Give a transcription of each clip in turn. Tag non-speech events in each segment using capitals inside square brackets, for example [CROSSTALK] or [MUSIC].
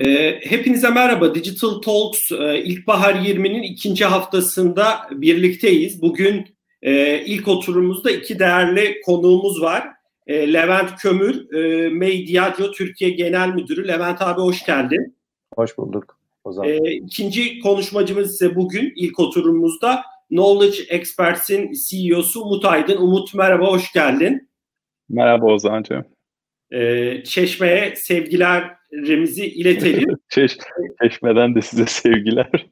E, hepinize merhaba. Digital Talks e, İlkbahar 20'nin ikinci haftasında birlikteyiz. Bugün e, ilk oturumumuzda iki değerli konuğumuz var. E, Levent Kömür, e, Mediadio Türkiye Genel Müdürü. Levent abi hoş geldin. Hoş bulduk. O zaman. E, ikinci konuşmacımız ise bugün ilk oturumumuzda Knowledge Experts'in CEO'su Umut Aydın. Umut merhaba, hoş geldin. Merhaba Ozan'cığım. E, Çeşme'ye sevgilerimizi iletelim. [LAUGHS] Çeş, çeşme'den de size sevgiler.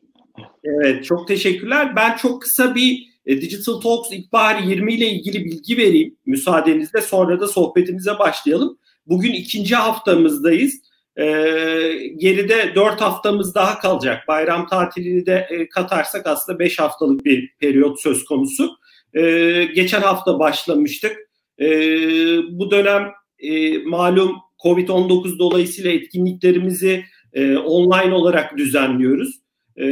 Evet, çok teşekkürler. Ben çok kısa bir e, Digital Talks İlkbahar 20 ile ilgili bilgi vereyim müsaadenizle. Sonra da sohbetimize başlayalım. Bugün ikinci haftamızdayız. E, geride dört haftamız daha kalacak. Bayram tatilini de e, katarsak aslında beş haftalık bir periyot söz konusu. E, geçen hafta başlamıştık. E, bu dönem e, malum Covid-19 dolayısıyla etkinliklerimizi e, online olarak düzenliyoruz. E,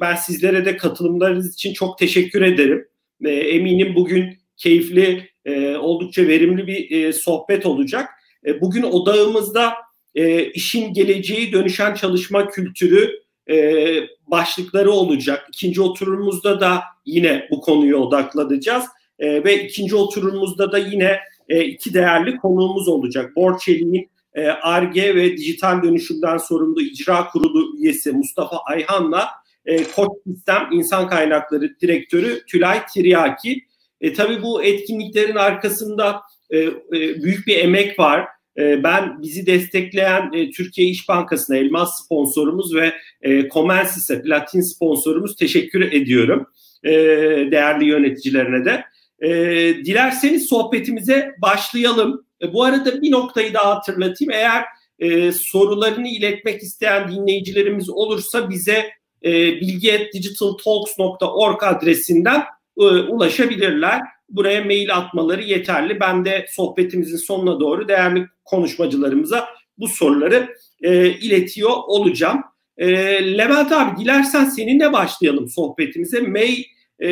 ben sizlere de katılımlarınız için çok teşekkür ederim. E, eminim bugün keyifli, e, oldukça verimli bir e, sohbet olacak. E, bugün odağımızda e, işin geleceği dönüşen çalışma kültürü e, başlıkları olacak. İkinci oturumumuzda da yine bu konuya odaklanacağız. E, ve ikinci oturumumuzda da yine e, iki değerli konuğumuz olacak. Borçeli'nin ARGE ve dijital dönüşümden sorumlu icra kurulu üyesi Mustafa Ayhan'la e, Koç Sistem İnsan Kaynakları Direktörü Tülay Tiryaki. E, tabii bu etkinliklerin arkasında e, e, büyük bir emek var. E, ben bizi destekleyen e, Türkiye İş Bankası'na Elmas sponsorumuz ve e, Comensis'e Platin sponsorumuz teşekkür ediyorum. E, değerli yöneticilerine de. E, dilerseniz sohbetimize başlayalım. E, bu arada bir noktayı daha hatırlatayım. Eğer e, sorularını iletmek isteyen dinleyicilerimiz olursa bize e, bilgi.digitaltalks.org adresinden e, ulaşabilirler. Buraya mail atmaları yeterli. Ben de sohbetimizin sonuna doğru değerli konuşmacılarımıza bu soruları e, iletiyor olacağım. E, Levent abi dilersen seninle başlayalım sohbetimize. May e,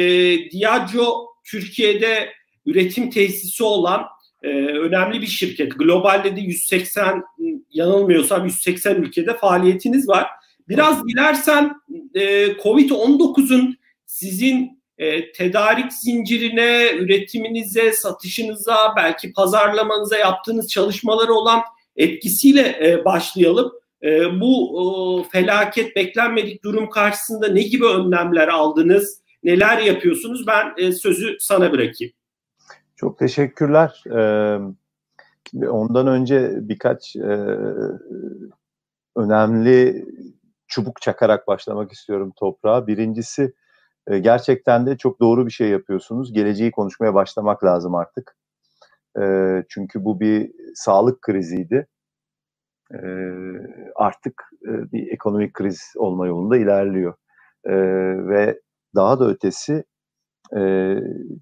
Diageo Türkiye'de üretim tesisi olan e, önemli bir şirket. Globalde de 180 yanılmıyorsam 180 ülkede faaliyetiniz var. Biraz dilersen e, Covid-19'un sizin e, tedarik zincirine, üretiminize, satışınıza, belki pazarlamanıza yaptığınız çalışmaları olan etkisiyle e, başlayalım. E, bu e, felaket, beklenmedik durum karşısında ne gibi önlemler aldınız? Neler yapıyorsunuz? Ben e, sözü sana bırakayım. Çok teşekkürler. Ee, ondan önce birkaç e, önemli çubuk çakarak başlamak istiyorum toprağa. Birincisi e, gerçekten de çok doğru bir şey yapıyorsunuz. Geleceği konuşmaya başlamak lazım artık. E, çünkü bu bir sağlık kriziydi. E, artık e, bir ekonomik kriz olma yolunda ilerliyor. E, ve daha da ötesi e,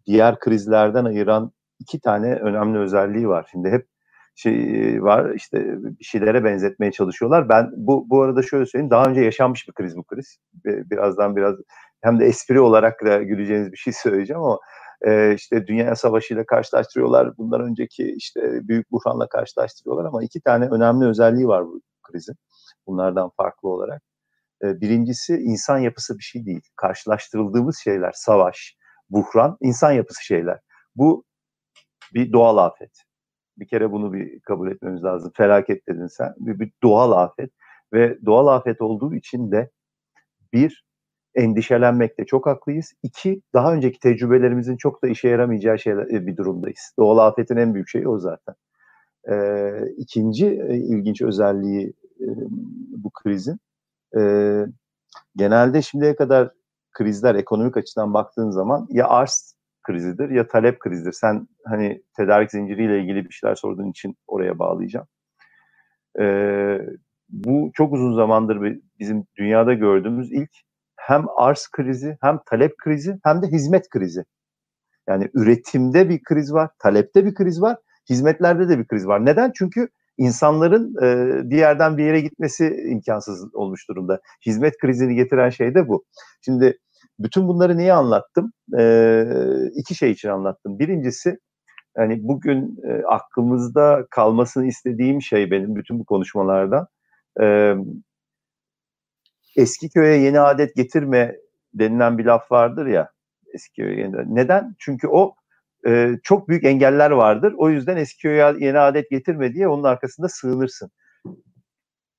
diğer krizlerden ayıran iki tane önemli özelliği var. Şimdi hep şey var işte bir şeylere benzetmeye çalışıyorlar. Ben bu bu arada şöyle söyleyeyim daha önce yaşanmış bir kriz bu kriz. Birazdan biraz hem de espri olarak da güleceğiniz bir şey [LAUGHS] söyleyeceğim ama e, işte Dünya Savaşı ile karşılaştırıyorlar. Bundan önceki işte büyük buhranla karşılaştırıyorlar ama iki tane önemli özelliği var bu krizin. Bunlardan farklı olarak. Birincisi insan yapısı bir şey değil. Karşılaştırıldığımız şeyler, savaş, buhran, insan yapısı şeyler. Bu bir doğal afet. Bir kere bunu bir kabul etmemiz lazım. Felaket dedin sen. Bir, bir doğal afet. Ve doğal afet olduğu için de bir, endişelenmekte çok haklıyız. İki, daha önceki tecrübelerimizin çok da işe yaramayacağı şeyler, e, bir durumdayız. Doğal afetin en büyük şeyi o zaten. Ee, ikinci e, ilginç özelliği e, bu krizin e, genelde şimdiye kadar krizler ekonomik açıdan baktığın zaman ya arz krizidir ya talep krizidir. Sen hani tedarik zinciriyle ilgili bir şeyler sorduğun için oraya bağlayacağım. Ee, bu çok uzun zamandır bizim dünyada gördüğümüz ilk hem arz krizi hem talep krizi hem de hizmet krizi. Yani üretimde bir kriz var, talepte bir kriz var, hizmetlerde de bir kriz var. Neden? Çünkü insanların e, bir yerden bir yere gitmesi imkansız olmuş durumda. Hizmet krizini getiren şey de bu. Şimdi bütün bunları niye anlattım? E, iki şey için anlattım. Birincisi yani bugün e, aklımızda kalmasını istediğim şey benim bütün bu konuşmalardan E, eski köye yeni adet getirme denilen bir laf vardır ya eski köye yeni Neden? Çünkü o e, çok büyük engeller vardır. O yüzden eski köye yeni adet getirme diye onun arkasında sığınırsın.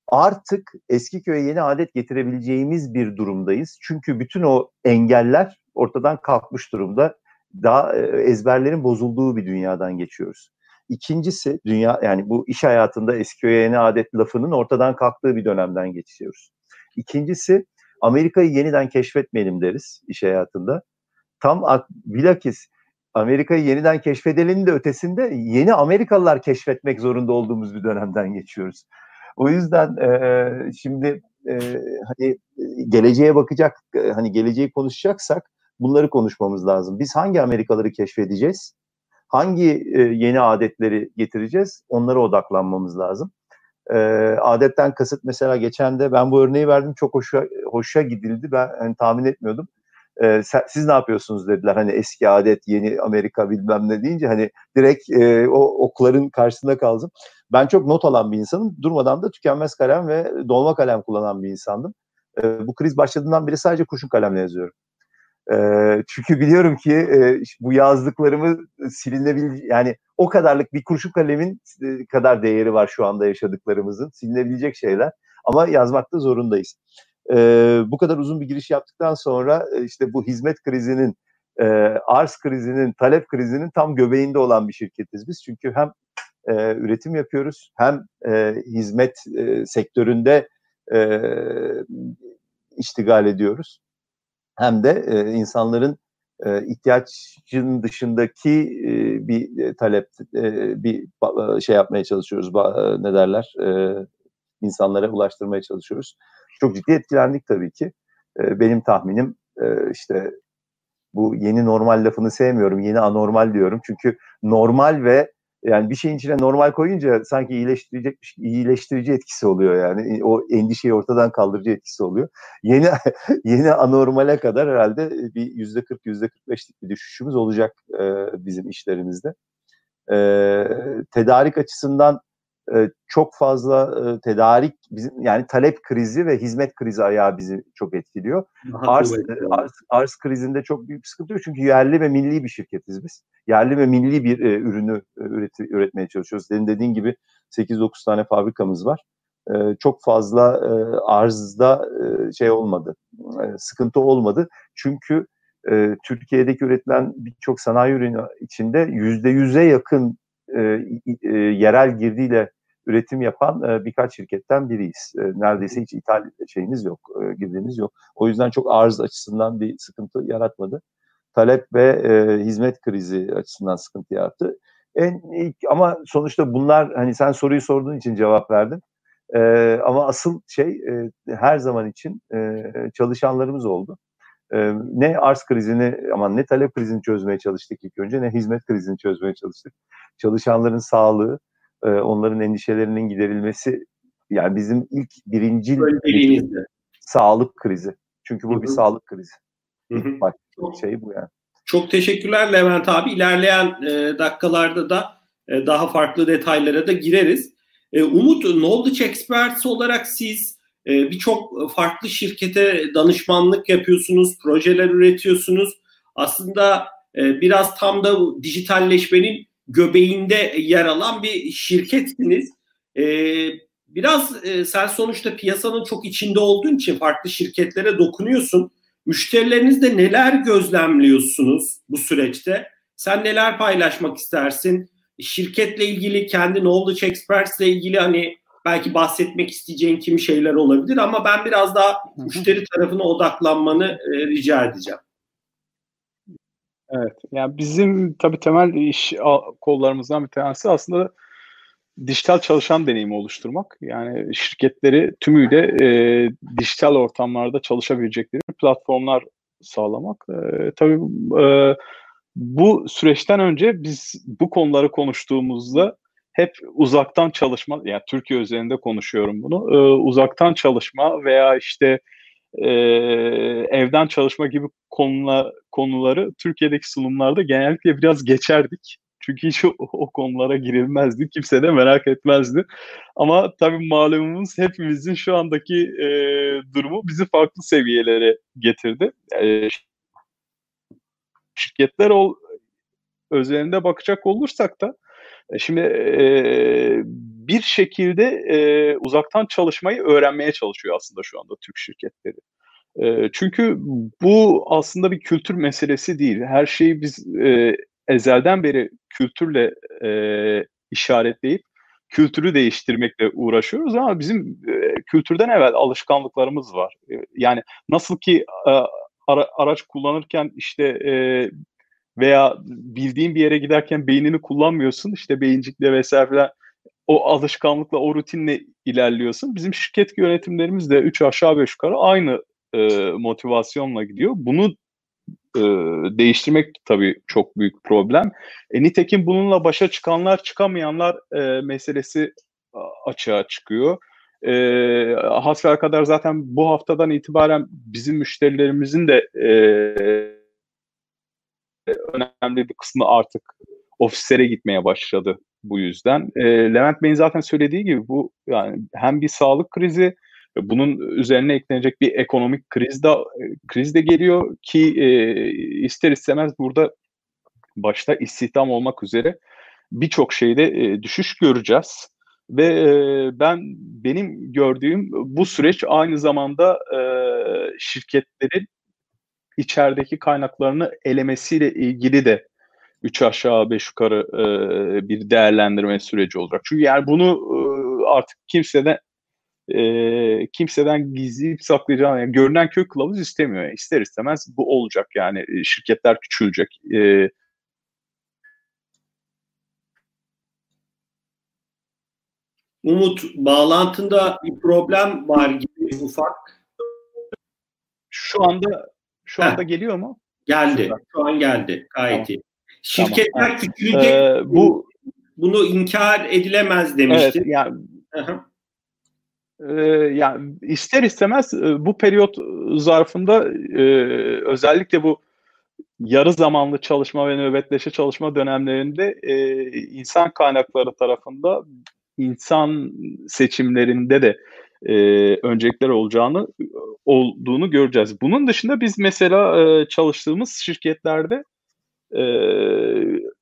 Artık eski köye yeni adet getirebileceğimiz bir durumdayız. Çünkü bütün o engeller ortadan kalkmış durumda. Daha e, ezberlerin bozulduğu bir dünyadan geçiyoruz. İkincisi dünya yani bu iş hayatında eski köye yeni adet lafının ortadan kalktığı bir dönemden geçiyoruz. İkincisi Amerika'yı yeniden keşfetmeyelim deriz iş hayatında. Tam bilakis Amerika'yı yeniden keşfedelim de ötesinde yeni Amerikalılar keşfetmek zorunda olduğumuz bir dönemden geçiyoruz. O yüzden e, şimdi e, hani geleceğe bakacak, e, hani geleceği konuşacaksak bunları konuşmamız lazım. Biz hangi Amerikalıları keşfedeceğiz? Hangi e, yeni adetleri getireceğiz? Onlara odaklanmamız lazım. E, adetten kasıt mesela geçen de ben bu örneği verdim çok hoşa, hoşa gidildi. Ben hani, tahmin etmiyordum e, siz ne yapıyorsunuz dediler hani eski adet yeni Amerika bilmem ne deyince hani direkt e, o okların karşısında kaldım. Ben çok not alan bir insanım. Durmadan da tükenmez kalem ve dolma kalem kullanan bir insandım. E, bu kriz başladığından beri sadece kurşun kalemle yazıyorum. E, çünkü biliyorum ki e, bu yazdıklarımı silinebilecek yani o kadarlık bir kurşun kalemin e, kadar değeri var şu anda yaşadıklarımızın. Silinebilecek şeyler ama yazmakta zorundayız e, bu kadar uzun bir giriş yaptıktan sonra e, işte bu hizmet krizinin, e, arz krizinin, talep krizinin tam göbeğinde olan bir şirketiz biz. Çünkü hem e, üretim yapıyoruz hem e, hizmet e, sektöründe e, iştigal ediyoruz. Hem de e, insanların e, ihtiyacın dışındaki e, bir e, talep, e, bir e, şey yapmaya çalışıyoruz. Ba, ne derler? E, insanlara ulaştırmaya çalışıyoruz çok ciddi etkilendik tabii ki. E, benim tahminim e, işte bu yeni normal lafını sevmiyorum. Yeni anormal diyorum. Çünkü normal ve yani bir şeyin içine normal koyunca sanki iyileştirecek iyileştirici etkisi oluyor yani. O endişeyi ortadan kaldırıcı etkisi oluyor. Yeni [LAUGHS] yeni anormale kadar herhalde bir yüzde 40 yüzde 45'lik bir düşüşümüz olacak e, bizim işlerimizde. E, tedarik açısından e, çok fazla e, tedarik bizim yani talep krizi ve hizmet krizi ayağı bizi çok etkiliyor. arz, e, arz, arz krizinde çok büyük sıkıntı yok çünkü yerli ve milli bir şirketiz biz. Yerli ve milli bir e, ürünü e, üreti, üretmeye çalışıyoruz. Senin dediğin gibi 8-9 tane fabrikamız var. E, çok fazla e, arzda e, şey olmadı, e, sıkıntı olmadı. Çünkü e, Türkiye'deki üretilen birçok sanayi ürünü içinde yüzde yüze yakın e, e, yerel girdiyle üretim yapan e, birkaç şirketten biriyiz. E, neredeyse hiç ithal şeyimiz yok, e, girdiğimiz yok. O yüzden çok arz açısından bir sıkıntı yaratmadı. Talep ve e, hizmet krizi açısından sıkıntı yarattı. En ilk ama sonuçta bunlar hani sen soruyu sorduğun için cevap verdim. E, ama asıl şey e, her zaman için e, çalışanlarımız oldu. E, ne arz krizini ama ne talep krizini çözmeye çalıştık ilk önce ne hizmet krizini çözmeye çalıştık. Çalışanların sağlığı, e, onların endişelerinin giderilmesi yani bizim ilk birinci sağlık krizi. Çünkü bu Hı-hı. bir sağlık krizi. İlk başta şey bu yani. Çok teşekkürler Levent abi. İlerleyen e, dakikalarda da e, daha farklı detaylara da gireriz. E, Umut, Knowledge Experts olarak siz e, birçok farklı şirkete danışmanlık yapıyorsunuz, projeler üretiyorsunuz. Aslında e, biraz tam da dijitalleşmenin göbeğinde yer alan bir şirketsiniz. E, biraz e, sen sonuçta piyasanın çok içinde olduğun için farklı şirketlere dokunuyorsun. Müşterilerinizde neler gözlemliyorsunuz bu süreçte? Sen neler paylaşmak istersin? Şirketle ilgili, kendi Knowledge Experts ile ilgili hani belki bahsetmek isteyeceğin kimi şeyler olabilir ama ben biraz daha müşteri tarafına odaklanmanı e, rica edeceğim. Evet. Yani bizim tabii temel iş kollarımızdan bir tanesi aslında dijital çalışan deneyimi oluşturmak. Yani şirketleri tümüyle e, dijital ortamlarda çalışabilecekleri platformlar sağlamak. E, tabii e, bu süreçten önce biz bu konuları konuştuğumuzda hep uzaktan çalışma, yani Türkiye üzerinde konuşuyorum bunu, e, uzaktan çalışma veya işte e, evden çalışma gibi konular, konuları Türkiye'deki sunumlarda genellikle biraz geçerdik. Çünkü hiç o, o konulara girilmezdi. Kimse de merak etmezdi. Ama tabii malumumuz hepimizin şu andaki e, durumu bizi farklı seviyelere getirdi. E, şirketler ol, özelinde bakacak olursak da şimdi e, bir şekilde e, uzaktan çalışmayı öğrenmeye çalışıyor aslında şu anda Türk şirketleri. E, çünkü bu aslında bir kültür meselesi değil. Her şeyi biz e, ezelden beri kültürle e, işaretleyip kültürü değiştirmekle uğraşıyoruz ama bizim e, kültürden evvel alışkanlıklarımız var. E, yani nasıl ki e, ara, araç kullanırken işte e, veya bildiğin bir yere giderken beynini kullanmıyorsun işte beyincikle vesaire falan o alışkanlıkla o rutinle ilerliyorsun. Bizim şirket yönetimlerimiz de 3 aşağı 5 yukarı aynı e, motivasyonla gidiyor. Bunu e, değiştirmek tabii çok büyük problem. E, nitekim bununla başa çıkanlar çıkamayanlar e, meselesi açığa çıkıyor. E, hasbel kadar zaten bu haftadan itibaren bizim müşterilerimizin de e, önemli bir kısmı artık ofislere gitmeye başladı bu yüzden. E, Levent Bey'in zaten söylediği gibi bu yani hem bir sağlık krizi bunun üzerine eklenecek bir ekonomik kriz de kriz de geliyor ki e, ister istemez burada başta istihdam olmak üzere birçok şeyde e, düşüş göreceğiz ve e, ben benim gördüğüm bu süreç aynı zamanda e, şirketlerin içerideki kaynaklarını elemesiyle ilgili de üç aşağı beş yukarı e, bir değerlendirme süreci olacak. Çünkü yani bunu e, artık kimseden e, kimseden gizleyip saklayacağını yani görünen köy kılavuz istemiyor. Yani ister istemez bu olacak yani şirketler küçülecek. E, Umut bağlantında bir problem var gibi ufak. Şu anda şu anda geliyor mu? Geldi. Şu an geldi. Gayet tamam. iyi. Şirketler tamam. küçülecek. Ee, bu bunu inkar edilemez demişti. Evet, yani e, yani ister istemez e, bu periyot zarfında e, özellikle bu yarı zamanlı çalışma ve nöbetleşe çalışma dönemlerinde e, insan kaynakları tarafında insan seçimlerinde de e, öncelikler olacağını olduğunu göreceğiz. Bunun dışında biz mesela e, çalıştığımız şirketlerde e,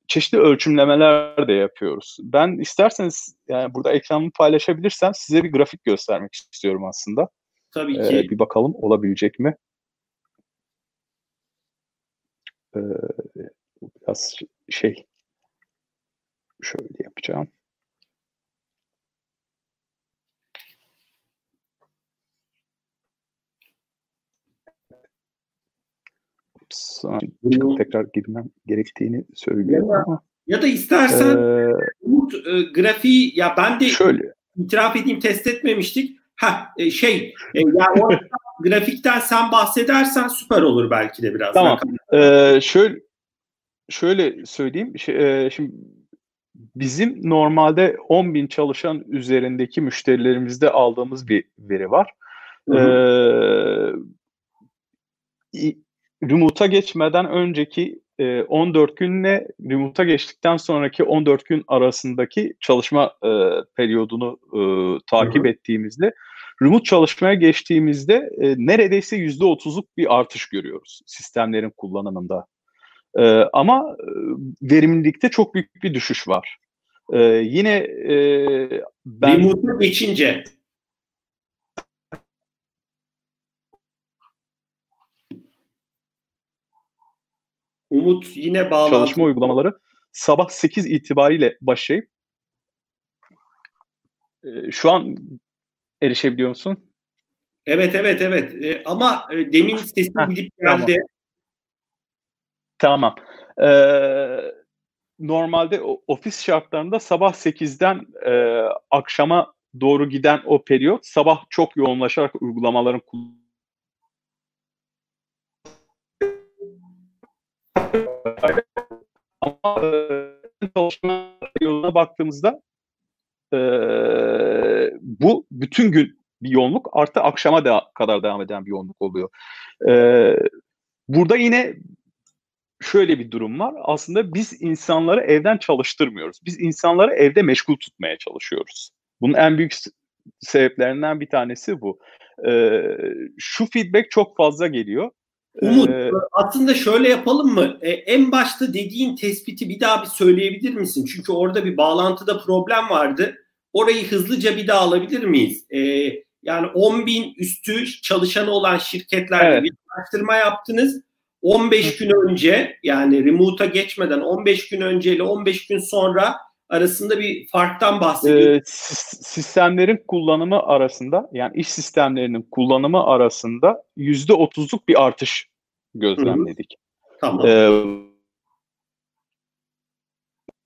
çeşitli ölçümlemeler de yapıyoruz. Ben isterseniz yani burada ekranımı paylaşabilirsem size bir grafik göstermek istiyorum aslında. Tabii ki. Ee, bir bakalım olabilecek mi? Ee, biraz şey şöyle yapacağım. Sana tekrar girmem gerektiğini söylüyor ya, ama. Ya da istersen ee, Umut e, grafiği ya ben de şöyle itiraf edeyim test etmemiştik. Ha e, şey e, yani o [LAUGHS] grafikten sen bahsedersen süper olur belki de biraz. Tamam. Ee, şöyle şöyle söyleyeyim. Şey, e, şimdi bizim normalde 10 bin çalışan üzerindeki müşterilerimizde aldığımız bir veri var. Hı hı. Ee, remote'a geçmeden önceki e, 14 günle remote'a geçtikten sonraki 14 gün arasındaki çalışma e, periyodunu e, takip Hı-hı. ettiğimizde remote çalışmaya geçtiğimizde e, neredeyse %30'luk bir artış görüyoruz sistemlerin kullanımında. E, ama e, verimlilikte çok büyük bir düşüş var. E, yine e, ben... Remote'a geçince Umut yine bağlantı. Çalışma uygulamaları sabah 8 itibariyle başlayıp e, şu an erişebiliyor musun? Evet evet evet e, ama e, demin sesim gidip geldi. Tamam. tamam. Ee, normalde ofis şartlarında sabah 8'den e, akşama doğru giden o periyot sabah çok yoğunlaşarak uygulamaların Ama çalışma yoluna baktığımızda e, bu bütün gün bir yoğunluk artı akşama da kadar devam eden bir yoğunluk oluyor. E, burada yine şöyle bir durum var. Aslında biz insanları evden çalıştırmıyoruz. Biz insanları evde meşgul tutmaya çalışıyoruz. Bunun en büyük sebeplerinden bir tanesi bu. Ee, şu feedback çok fazla geliyor. Umut ee, aslında şöyle yapalım mı? Ee, en başta dediğin tespiti bir daha bir söyleyebilir misin? Çünkü orada bir bağlantıda problem vardı. Orayı hızlıca bir daha alabilir miyiz? Ee, yani 10 bin üstü çalışanı olan şirketlerle evet. bir araştırma yaptınız. 15 gün önce yani remote'a geçmeden 15 gün önce ile 15 gün sonra arasında bir farktan bahsediyor. Ee, sistemlerin kullanımı arasında yani iş sistemlerinin kullanımı arasında yüzde otuzluk bir artış gözlemledik. Hı-hı. Tamam. Ee,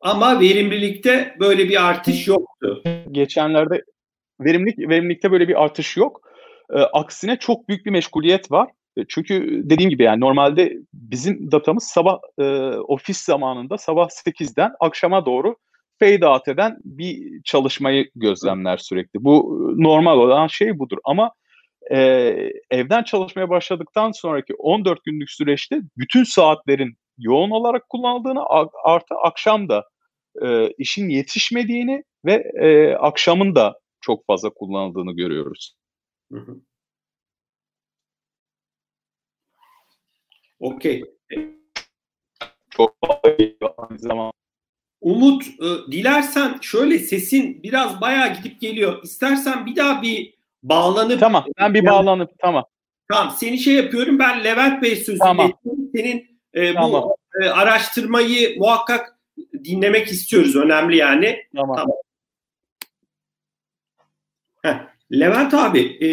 Ama verimlilikte böyle bir artış yoktu. Geçenlerde verimlilik verimlilikte böyle bir artış yok. E, aksine çok büyük bir meşguliyet var. E, çünkü dediğim gibi yani normalde bizim datamız sabah e, ofis zamanında sabah 8'den akşama doğru fade out eden bir çalışmayı gözlemler sürekli. Bu normal olan şey budur ama e, evden çalışmaya başladıktan sonraki 14 günlük süreçte bütün saatlerin yoğun olarak kullanıldığını artı akşam da e, işin yetişmediğini ve e, akşamın da çok fazla kullanıldığını görüyoruz. Okey. Çok aynı zamanda Umut e, dilersen şöyle sesin biraz bayağı gidip geliyor. İstersen bir daha bir bağlanıp Tamam ben bir yani, bağlanıp tamam. Tamam seni şey yapıyorum ben Levent Bey sözü tamam. Senin e, tamam. bu e, araştırmayı muhakkak dinlemek istiyoruz. Önemli yani. Tamam. tamam. Heh, Levent abi e,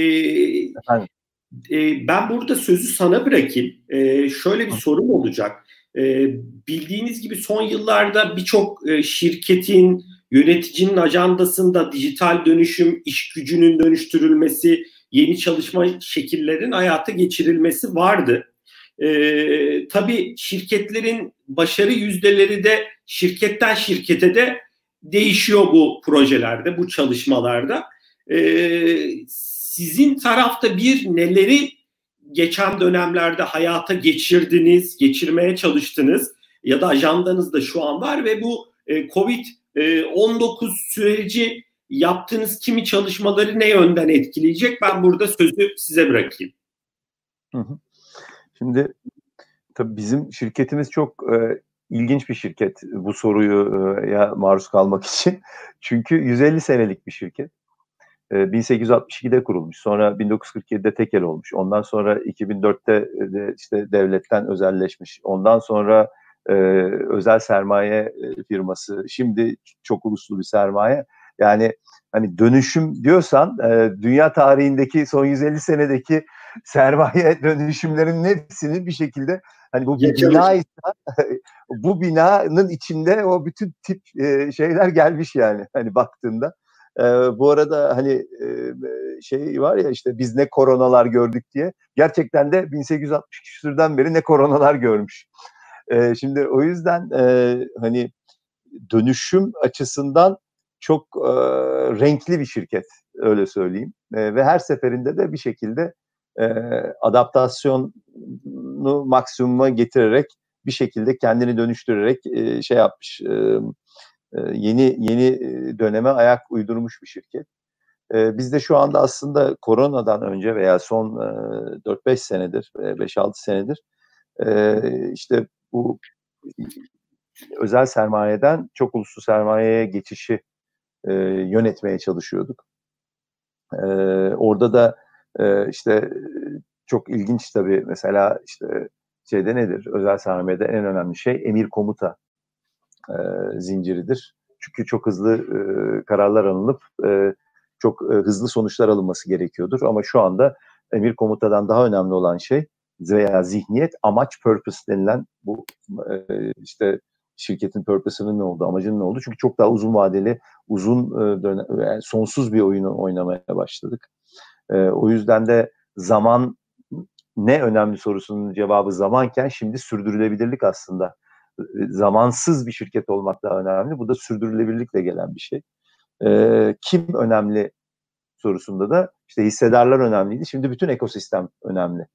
e, ben burada sözü sana bırakayım. E, şöyle bir sorum olacak. E, bildiğiniz gibi son yıllarda birçok e, şirketin, yöneticinin ajandasında dijital dönüşüm, iş gücünün dönüştürülmesi, yeni çalışma şekillerin hayata geçirilmesi vardı. E, tabii şirketlerin başarı yüzdeleri de şirketten şirkete de değişiyor bu projelerde, bu çalışmalarda. E, sizin tarafta bir neleri geçen dönemlerde hayata geçirdiniz, geçirmeye çalıştınız ya da ajandanızda şu an var ve bu e, Covid-19 e, süreci yaptığınız kimi çalışmaları ne yönden etkileyecek? Ben burada sözü size bırakayım. Şimdi tabii bizim şirketimiz çok e, ilginç bir şirket bu soruyu e, ya maruz kalmak için. [LAUGHS] Çünkü 150 senelik bir şirket. 1862'de ee, kurulmuş. Sonra 1947'de tekel olmuş. Ondan sonra 2004'te de işte devletten özelleşmiş. Ondan sonra e, özel sermaye e, firması. Şimdi çok uluslu bir sermaye. Yani hani dönüşüm diyorsan e, dünya tarihindeki son 150 senedeki [LAUGHS] sermaye dönüşümlerinin hepsini bir şekilde hani bu bir bina ise [LAUGHS] bu binanın içinde o bütün tip e, şeyler gelmiş yani hani baktığında. E, bu arada hani e, şey var ya işte biz ne koronalar gördük diye. Gerçekten de 1860 küsürden beri ne koronalar görmüş. E, şimdi o yüzden e, hani dönüşüm açısından çok e, renkli bir şirket öyle söyleyeyim. E, ve her seferinde de bir şekilde e, adaptasyonu maksimuma getirerek bir şekilde kendini dönüştürerek e, şey yapmış. E, yeni yeni döneme ayak uydurmuş bir şirket. E, biz de şu anda aslında koronadan önce veya son 4-5 senedir, 5-6 senedir işte bu özel sermayeden çok uluslu sermayeye geçişi yönetmeye çalışıyorduk. Orada da işte çok ilginç tabii mesela işte şeyde nedir? Özel sermayede en önemli şey emir komuta e, zinciridir. Çünkü çok hızlı e, kararlar alınıp e, çok e, hızlı sonuçlar alınması gerekiyordur. Ama şu anda emir komutadan daha önemli olan şey veya zihniyet, amaç, purpose denilen bu e, işte şirketin purpose'ının ne oldu, amacının ne oldu? Çünkü çok daha uzun vadeli, uzun e, dönem, yani sonsuz bir oyunu oynamaya başladık. E, o yüzden de zaman ne önemli sorusunun cevabı zamanken şimdi sürdürülebilirlik aslında zamansız bir şirket olmak daha önemli. Bu da sürdürülebilirlikle gelen bir şey. E, kim önemli sorusunda da işte hissedarlar önemliydi. Şimdi bütün ekosistem önemli.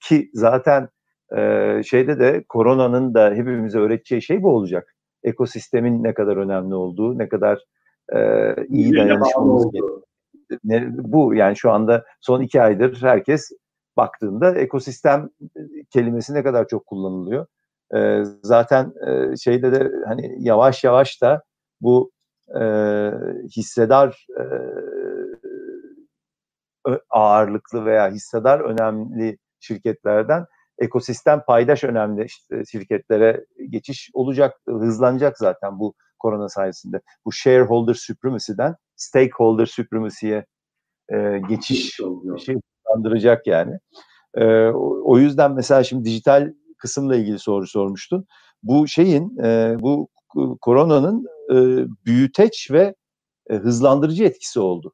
Ki zaten e, şeyde de koronanın da hepimize öğreteceği şey bu olacak. Ekosistemin ne kadar önemli olduğu, ne kadar e, iyi dayanışmamız gerekiyor. Bu yani şu anda son iki aydır herkes baktığında ekosistem kelimesi ne kadar çok kullanılıyor. E, zaten e, şeyde de hani yavaş yavaş da bu e, hissedar e, ağırlıklı veya hissedar önemli şirketlerden ekosistem paydaş önemli işte şirketlere geçiş olacak, hızlanacak zaten bu korona sayesinde. Bu shareholder supremacy'den stakeholder supremacy'ye e, geçiş bir şey hızlandıracak yani. E, o yüzden mesela şimdi dijital kısımla ilgili soru sormuştun. Bu şeyin, e, bu koronanın e, büyüteç ve e, hızlandırıcı etkisi oldu.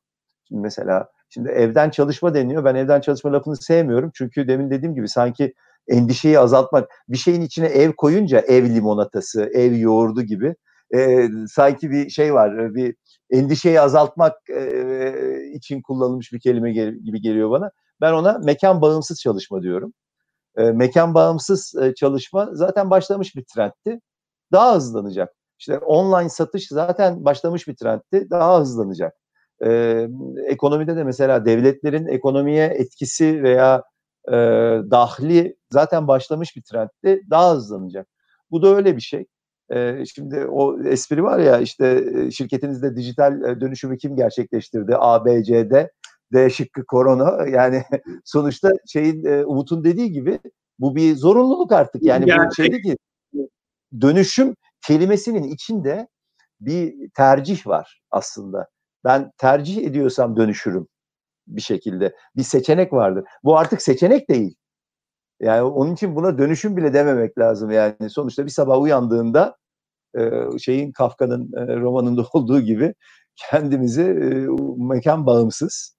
Şimdi mesela şimdi evden çalışma deniyor. Ben evden çalışma lafını sevmiyorum. Çünkü demin dediğim gibi sanki endişeyi azaltmak, bir şeyin içine ev koyunca ev limonatası, ev yoğurdu gibi e, sanki bir şey var, bir endişeyi azaltmak e, için kullanılmış bir kelime gibi geliyor bana. Ben ona mekan bağımsız çalışma diyorum. E, mekan bağımsız e, çalışma zaten başlamış bir trendti. Daha hızlanacak. İşte online satış zaten başlamış bir trendti. Daha hızlanacak. E, ekonomide de mesela devletlerin ekonomiye etkisi veya e, dahli zaten başlamış bir trendti. Daha hızlanacak. Bu da öyle bir şey. E, şimdi o espri var ya işte şirketinizde dijital dönüşümü kim gerçekleştirdi? A, B, C, D. Şıkkı korona. Yani [LAUGHS] sonuçta şeyin Umut'un dediği gibi bu bir zorunluluk artık. Yani Gerçek. bu şeydi ki dönüşüm kelimesinin içinde bir tercih var aslında. Ben tercih ediyorsam dönüşürüm bir şekilde. Bir seçenek vardır. Bu artık seçenek değil. Yani onun için buna dönüşüm bile dememek lazım yani. Sonuçta bir sabah uyandığında şeyin Kafka'nın romanında [LAUGHS] olduğu gibi kendimizi mekan bağımsız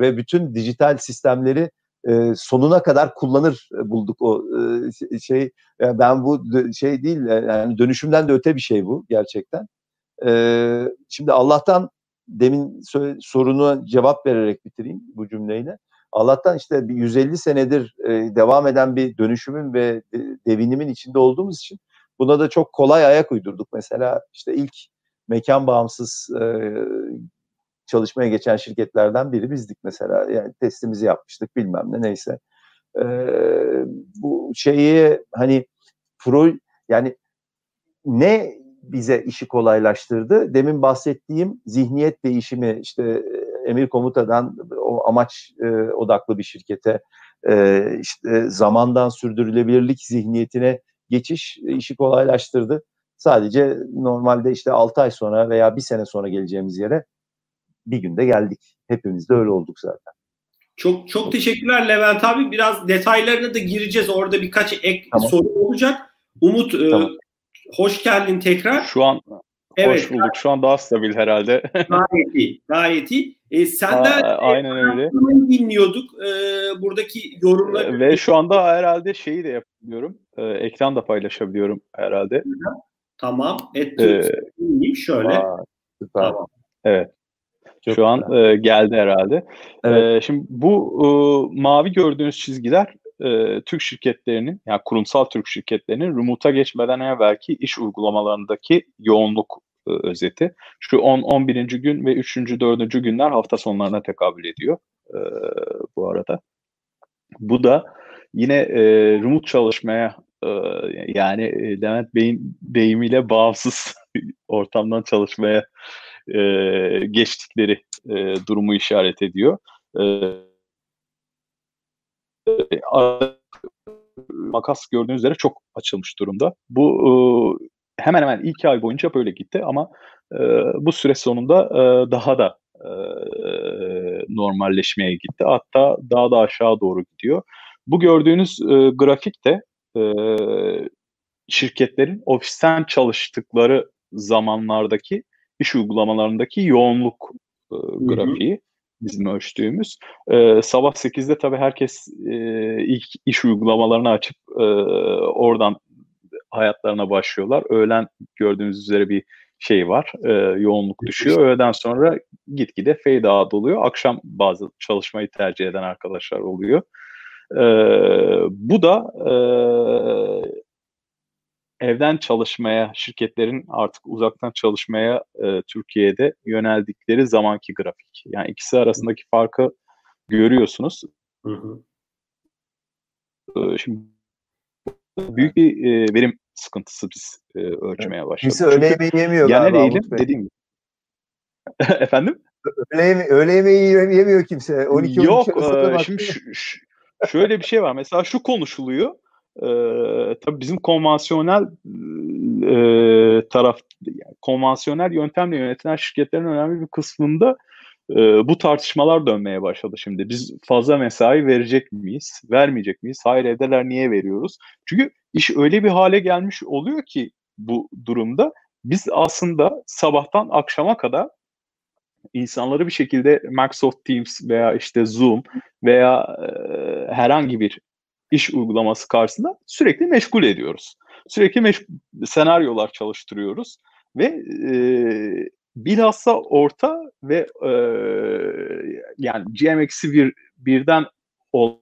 ve bütün dijital sistemleri sonuna kadar kullanır bulduk o şey. Yani ben bu şey değil yani dönüşümden de öte bir şey bu gerçekten. şimdi Allah'tan demin sorunu cevap vererek bitireyim bu cümleyle. Allah'tan işte bir 150 senedir devam eden bir dönüşümün ve devinimin içinde olduğumuz için buna da çok kolay ayak uydurduk. Mesela işte ilk mekan bağımsız çalışmaya geçen şirketlerden biri bizdik mesela. Yani testimizi yapmıştık bilmem ne neyse. bu şeyi hani pro yani ne bize işi kolaylaştırdı. Demin bahsettiğim zihniyet değişimi işte emir komutadan o amaç e, odaklı bir şirkete e, işte zamandan sürdürülebilirlik zihniyetine geçiş işi kolaylaştırdı. Sadece normalde işte 6 ay sonra veya bir sene sonra geleceğimiz yere bir günde geldik. Hepimiz de öyle olduk zaten. Çok çok teşekkürler Levent abi. Biraz detaylarına da gireceğiz. Orada birkaç ek tamam. soru olacak. Umut e, tamam. e, hoş geldin tekrar. Şu an evet, hoş bulduk. Şu an daha stabil herhalde. [LAUGHS] gayet iyi. Gayet iyi. E, senden Aa, aynen öyle. dinliyorduk. E, buradaki yorumları. Ve şu anda herhalde şeyi de yapabiliyorum. E, ekran da paylaşabiliyorum herhalde. Tamam. Et ee, şöyle. Aa, süper. Tamam. Evet. Çok Şu an e, geldi herhalde. Evet. E, şimdi bu e, mavi gördüğünüz çizgiler e, Türk şirketlerinin, yani kurumsal Türk şirketlerinin remote'a geçmeden evvelki iş uygulamalarındaki yoğunluk e, özeti. Şu 10, 11. gün ve 3. 4. günler hafta sonlarına tekabül ediyor e, bu arada. Bu da yine e, remote çalışmaya e, yani e, Levent Bey'in deyimiyle bağımsız [LAUGHS] ortamdan çalışmaya e, geçtikleri e, durumu işaret ediyor. E, makas gördüğünüz üzere çok açılmış durumda. Bu e, hemen hemen ilk ay boyunca böyle gitti ama e, bu süre sonunda e, daha da e, normalleşmeye gitti. Hatta daha da aşağı doğru gidiyor. Bu gördüğünüz e, grafik de e, şirketlerin ofisten çalıştıkları zamanlardaki iş uygulamalarındaki yoğunluk e, grafiği. Hı hı bizim ölçtüğümüz. E, sabah 8'de tabii herkes e, ilk iş uygulamalarını açıp e, oradan hayatlarına başlıyorlar. Öğlen gördüğünüz üzere bir şey var, e, yoğunluk düşüyor. Öğleden sonra gitgide fade out oluyor. Akşam bazı çalışmayı tercih eden arkadaşlar oluyor. E, bu da e, evden çalışmaya, şirketlerin artık uzaktan çalışmaya e, Türkiye'de yöneldikleri zamanki grafik. Yani ikisi arasındaki farkı görüyorsunuz. Hı hı. E, şimdi büyük bir e, verim sıkıntısı biz e, ölçmeye başladık. Kimse öğle yemeği yemiyor genel galiba. eğilim dediğim gibi. [LAUGHS] Efendim? Öğle, yeme öğle yemeği yemiyor kimse. 12 Yok, e, şimdi şu, şöyle bir şey var. Mesela şu konuşuluyor. E, tabii bizim konvansiyonel e, taraf, yani konvansiyonel yöntemle yönetilen şirketlerin önemli bir kısmında e, bu tartışmalar dönmeye başladı şimdi. Biz fazla mesai verecek miyiz, vermeyecek miyiz? Hayır evdeler niye veriyoruz? Çünkü iş öyle bir hale gelmiş oluyor ki bu durumda biz aslında sabahtan akşama kadar insanları bir şekilde Microsoft Teams veya işte Zoom veya e, herhangi bir iş uygulaması karşısında sürekli meşgul ediyoruz. Sürekli meş- senaryolar çalıştırıyoruz ve e, bilhassa orta ve e, yani GMX'i bir birden ol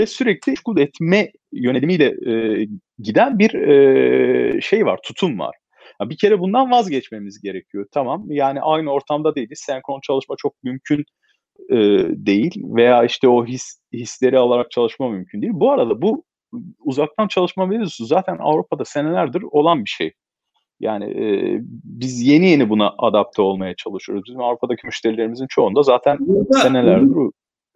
ve sürekli meşgul etme yönelimiyle e, giden bir e, şey var, tutum var. Bir kere bundan vazgeçmemiz gerekiyor. Tamam yani aynı ortamda değiliz. Senkron çalışma çok mümkün e, değil veya işte o his hisleri alarak çalışma mümkün değil. Bu arada bu uzaktan çalışma mevzusu zaten Avrupa'da senelerdir olan bir şey. Yani e, biz yeni yeni buna adapte olmaya çalışıyoruz. Bizim Avrupa'daki müşterilerimizin çoğunda zaten burada, senelerdir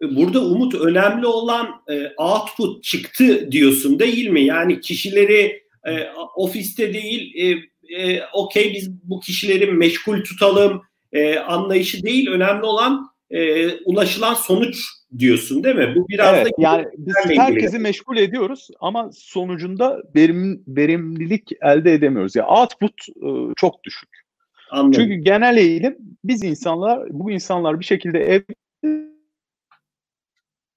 Burada Umut önemli olan e, output çıktı diyorsun değil mi? Yani kişileri e, ofiste değil e, e, okey biz bu kişileri meşgul tutalım e, anlayışı değil. Önemli olan e, ulaşılan sonuç diyorsun değil mi? Bu biraz evet, da yani biz herkesi ilgili. meşgul ediyoruz ama sonucunda verim, verimlilik elde edemiyoruz. Ya yani output e, çok düşük. Anladım. Çünkü genel eğilim biz insanlar bu insanlar bir şekilde ev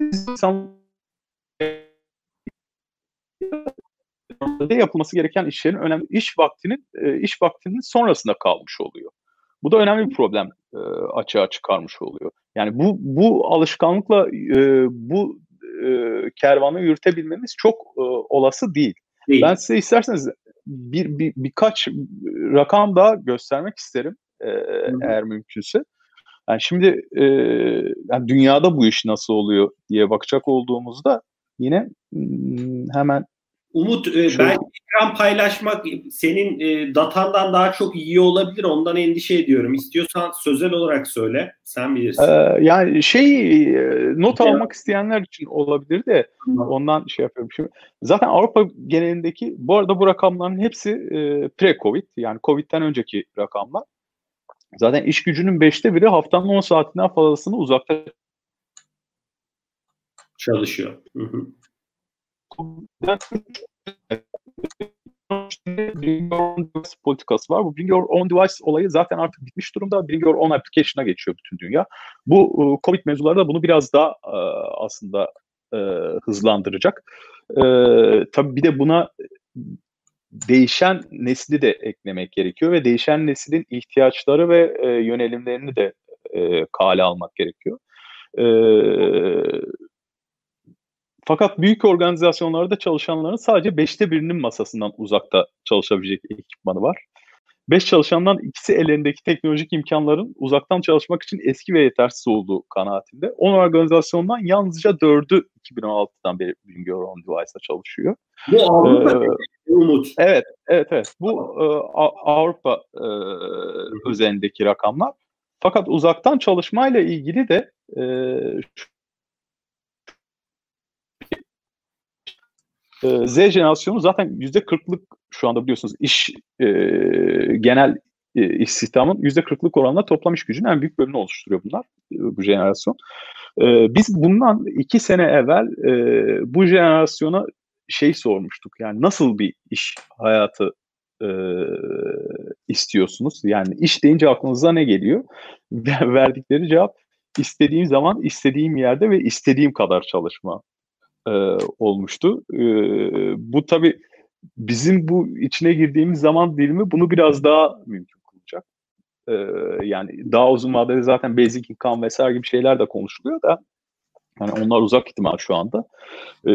insan yapılması gereken işlerin önemli iş vaktinin e, iş vaktinin sonrasında kalmış oluyor. Bu da önemli bir problem e, açığa çıkarmış oluyor. Yani bu bu alışkanlıkla e, bu e, kervanı yürütebilmemiz çok e, olası değil. değil. Ben size isterseniz bir, bir birkaç rakam daha göstermek isterim e, eğer mümkünse. Yani şimdi e, yani dünyada bu iş nasıl oluyor diye bakacak olduğumuzda yine hemen Umut e, ben ekran paylaşmak senin e, datandan daha çok iyi olabilir. Ondan endişe ediyorum. İstiyorsan sözel olarak söyle. Sen bilirsin. Ee, yani şey e, not almak isteyenler için olabilir de ondan şey yapıyorum. Şimdi, zaten Avrupa genelindeki bu arada bu rakamların hepsi e, pre-Covid yani Covid'den önceki rakamlar. Zaten iş gücünün beşte biri haftanın 10 saatinden fazlasını uzakta çalışıyor. Hı hı. Bring Your Own Device politikası var. Bu Bring Your Own Device olayı zaten artık bitmiş durumda. Bring Your Own Application'a geçiyor bütün dünya. Bu e, Covid mevzuları da bunu biraz daha e, aslında e, hızlandıracak. Tabii bir de buna değişen nesli de eklemek gerekiyor ve değişen neslin ihtiyaçları ve yönelimlerini de kale almak gerekiyor. Fakat büyük organizasyonlarda çalışanların sadece beşte birinin masasından uzakta çalışabilecek ekipmanı var. Beş çalışandan ikisi ellerindeki teknolojik imkanların uzaktan çalışmak için eski ve yetersiz olduğu kanaatinde. 10 organizasyondan yalnızca dördü 2016'dan beri Bring Your Own Device'da çalışıyor. Bu Avrupa ee, Umut. Evet, evet, evet. Bu e, Avrupa e, özelindeki rakamlar. Fakat uzaktan çalışmayla ilgili de e, e, Z jenerasyonu zaten yüzde kırklık şu anda biliyorsunuz iş e, genel e, istihdamın yüzde kırklık oranla toplam iş gücünün en büyük bölümünü oluşturuyor bunlar e, bu jenerasyon. E, biz bundan iki sene evvel e, bu jenerasyona şey sormuştuk yani nasıl bir iş hayatı e, istiyorsunuz? Yani iş deyince aklınıza ne geliyor? [LAUGHS] Verdikleri cevap istediğim zaman, istediğim yerde ve istediğim kadar çalışma e, olmuştu. E, bu tabii bizim bu içine girdiğimiz zaman dilimi bunu biraz daha mümkün kılacak. E, yani daha uzun vadede zaten basic income vesaire gibi şeyler de konuşuluyor da yani onlar uzak ihtimal şu anda. Ee,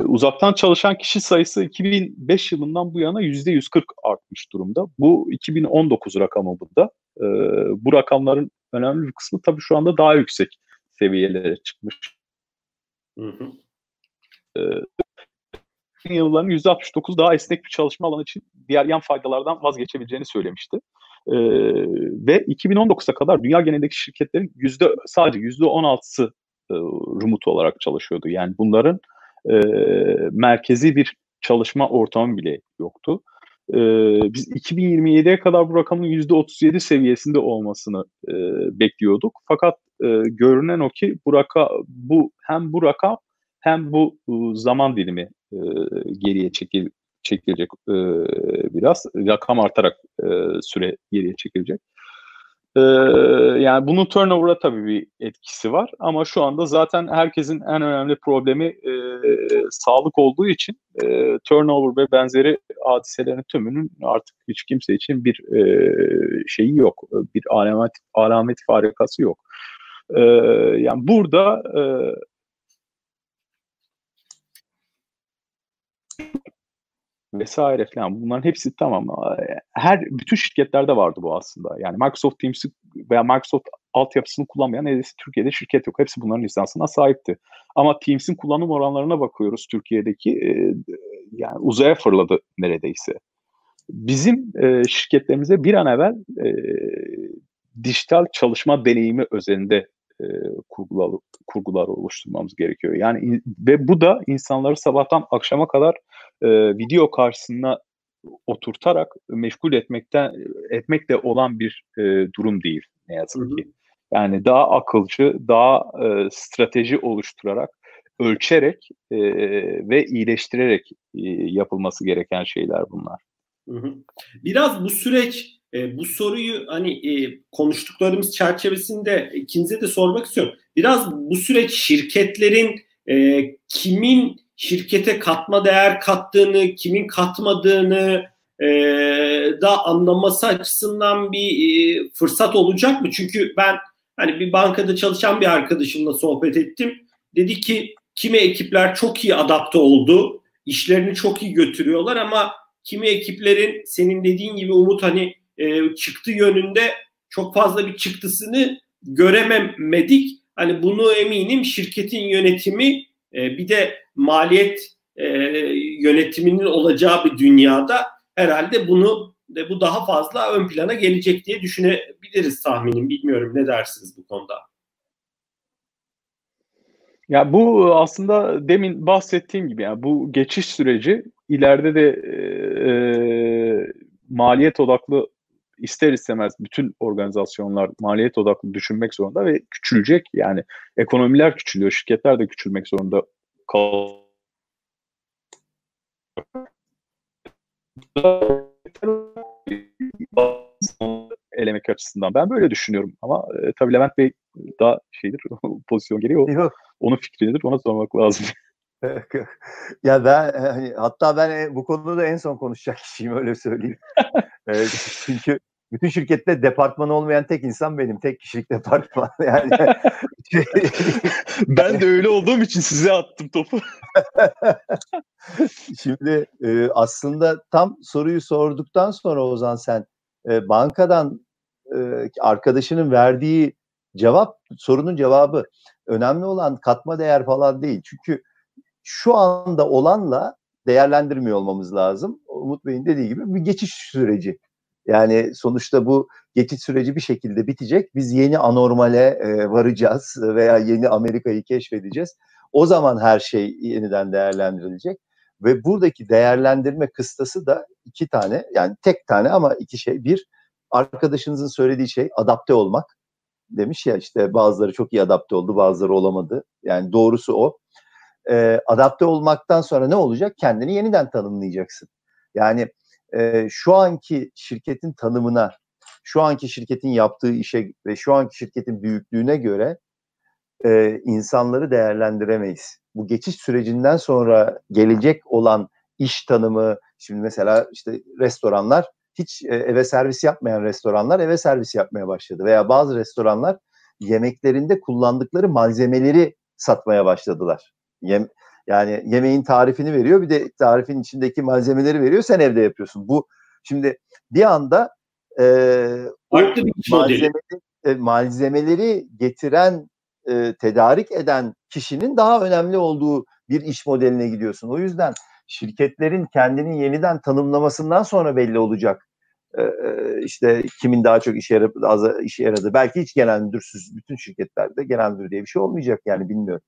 uzaktan çalışan kişi sayısı 2005 yılından bu yana %140 artmış durumda. Bu 2019 rakamı burada. Ee, bu rakamların önemli bir kısmı tabii şu anda daha yüksek seviyelere çıkmış. Hı hı. Ee, yılların %69 daha esnek bir çalışma alanı için diğer yan faydalardan vazgeçebileceğini söylemişti. Ee, ve 2019'a kadar dünya genelindeki şirketlerin yüzde sadece yüzde 16'sı e, remote olarak çalışıyordu. Yani bunların e, merkezi bir çalışma ortamı bile yoktu. E, biz 2027'ye kadar bu rakamın %37 seviyesinde olmasını e, bekliyorduk. Fakat e, görünen o ki bu, raka, bu hem bu rakam hem bu e, zaman dilimi geriye çekil, çekilecek biraz. Rakam artarak süre geriye çekilecek. Yani bunun turnover'a tabii bir etkisi var ama şu anda zaten herkesin en önemli problemi e, sağlık olduğu için e, turnover ve benzeri hadiselerin tümünün artık hiç kimse için bir e, şeyi yok, bir alamet alamet farikası yok. E, yani burada e, vesaire falan bunların hepsi tamam. Her bütün şirketlerde vardı bu aslında. Yani Microsoft Teams'i veya Microsoft altyapısını kullanmayan neredeyse Türkiye'de şirket yok. Hepsi bunların lisansına sahipti. Ama Teams'in kullanım oranlarına bakıyoruz Türkiye'deki e, yani uzaya fırladı neredeyse. Bizim e, şirketlerimize bir an evvel e, dijital çalışma deneyimi özelinde e, kurgular, kurgular oluşturmamız gerekiyor. Yani ve bu da insanları sabahtan akşama kadar e, video karşısına oturtarak meşgul etmekten etmekle olan bir e, durum değil ne yazık ki. Yani daha akılcı, daha e, strateji oluşturarak, ölçerek e, ve iyileştirerek e, yapılması gereken şeyler bunlar. Biraz bu süreç e, bu soruyu hani e, konuştuklarımız çerçevesinde ikinize de sormak istiyorum. Biraz bu süreç şirketlerin e, kimin şirkete katma değer kattığını, kimin katmadığını e, da anlaması açısından bir e, fırsat olacak mı? Çünkü ben hani bir bankada çalışan bir arkadaşımla sohbet ettim. Dedi ki kimi ekipler çok iyi adapte oldu, işlerini çok iyi götürüyorlar ama kimi ekiplerin senin dediğin gibi Umut hani e, çıktı yönünde çok fazla bir çıktısını görememedik. Hani bunu eminim şirketin yönetimi e, bir de maliyet e, yönetiminin olacağı bir dünyada herhalde bunu de bu daha fazla ön plana gelecek diye düşünebiliriz tahminim. Bilmiyorum ne dersiniz bu konuda? Ya bu aslında demin bahsettiğim gibi yani bu geçiş süreci ileride de e, maliyet odaklı ister istemez bütün organizasyonlar maliyet odaklı düşünmek zorunda ve küçülecek. Yani ekonomiler küçülüyor, şirketler de küçülmek zorunda kal elemek açısından. Ben böyle düşünüyorum ama e, tabii Levent Bey daha şeydir, [LAUGHS] pozisyon gereği o. Yok. Onun fikridir, ona sormak lazım. [LAUGHS] ya ben hani, hatta ben e, bu konuda en son konuşacak kişiyim öyle söyleyeyim. [LAUGHS] evet, çünkü bütün şirkette departman olmayan tek insan benim. Tek kişilik departman. [LAUGHS] Yani [LAUGHS] ben de öyle olduğum için size attım topu. [LAUGHS] Şimdi e, aslında tam soruyu sorduktan sonra Ozan sen e, bankadan e, arkadaşının verdiği cevap sorunun cevabı önemli olan katma değer falan değil. Çünkü şu anda olanla değerlendirmiyor olmamız lazım. Umut Bey'in dediği gibi bir geçiş süreci. Yani sonuçta bu geçiş süreci bir şekilde bitecek. Biz yeni anormale e, varacağız veya yeni Amerika'yı keşfedeceğiz. O zaman her şey yeniden değerlendirilecek. Ve buradaki değerlendirme kıstası da iki tane yani tek tane ama iki şey. Bir arkadaşınızın söylediği şey adapte olmak. Demiş ya işte bazıları çok iyi adapte oldu bazıları olamadı. Yani doğrusu o. E, adapte olmaktan sonra ne olacak? Kendini yeniden tanımlayacaksın. Yani e, şu anki şirketin tanımına, şu anki şirketin yaptığı işe ve şu anki şirketin büyüklüğüne göre e, insanları değerlendiremeyiz. Bu geçiş sürecinden sonra gelecek olan iş tanımı, şimdi mesela işte restoranlar hiç eve servis yapmayan restoranlar eve servis yapmaya başladı veya bazı restoranlar yemeklerinde kullandıkları malzemeleri satmaya başladılar. Yem, yani yemeğin tarifini veriyor bir de tarifin içindeki malzemeleri veriyor sen evde yapıyorsun. Bu şimdi bir anda e, Farklı bir malzeme, e, malzemeleri getiren e, tedarik eden kişinin daha önemli olduğu bir iş modeline gidiyorsun. O yüzden şirketlerin kendini yeniden tanımlamasından sonra belli olacak. E, işte kimin daha çok işe yaradı, az işe yaradı. Belki hiç genel müdürsüz bütün şirketlerde genel müdür diye bir şey olmayacak yani bilmiyorum.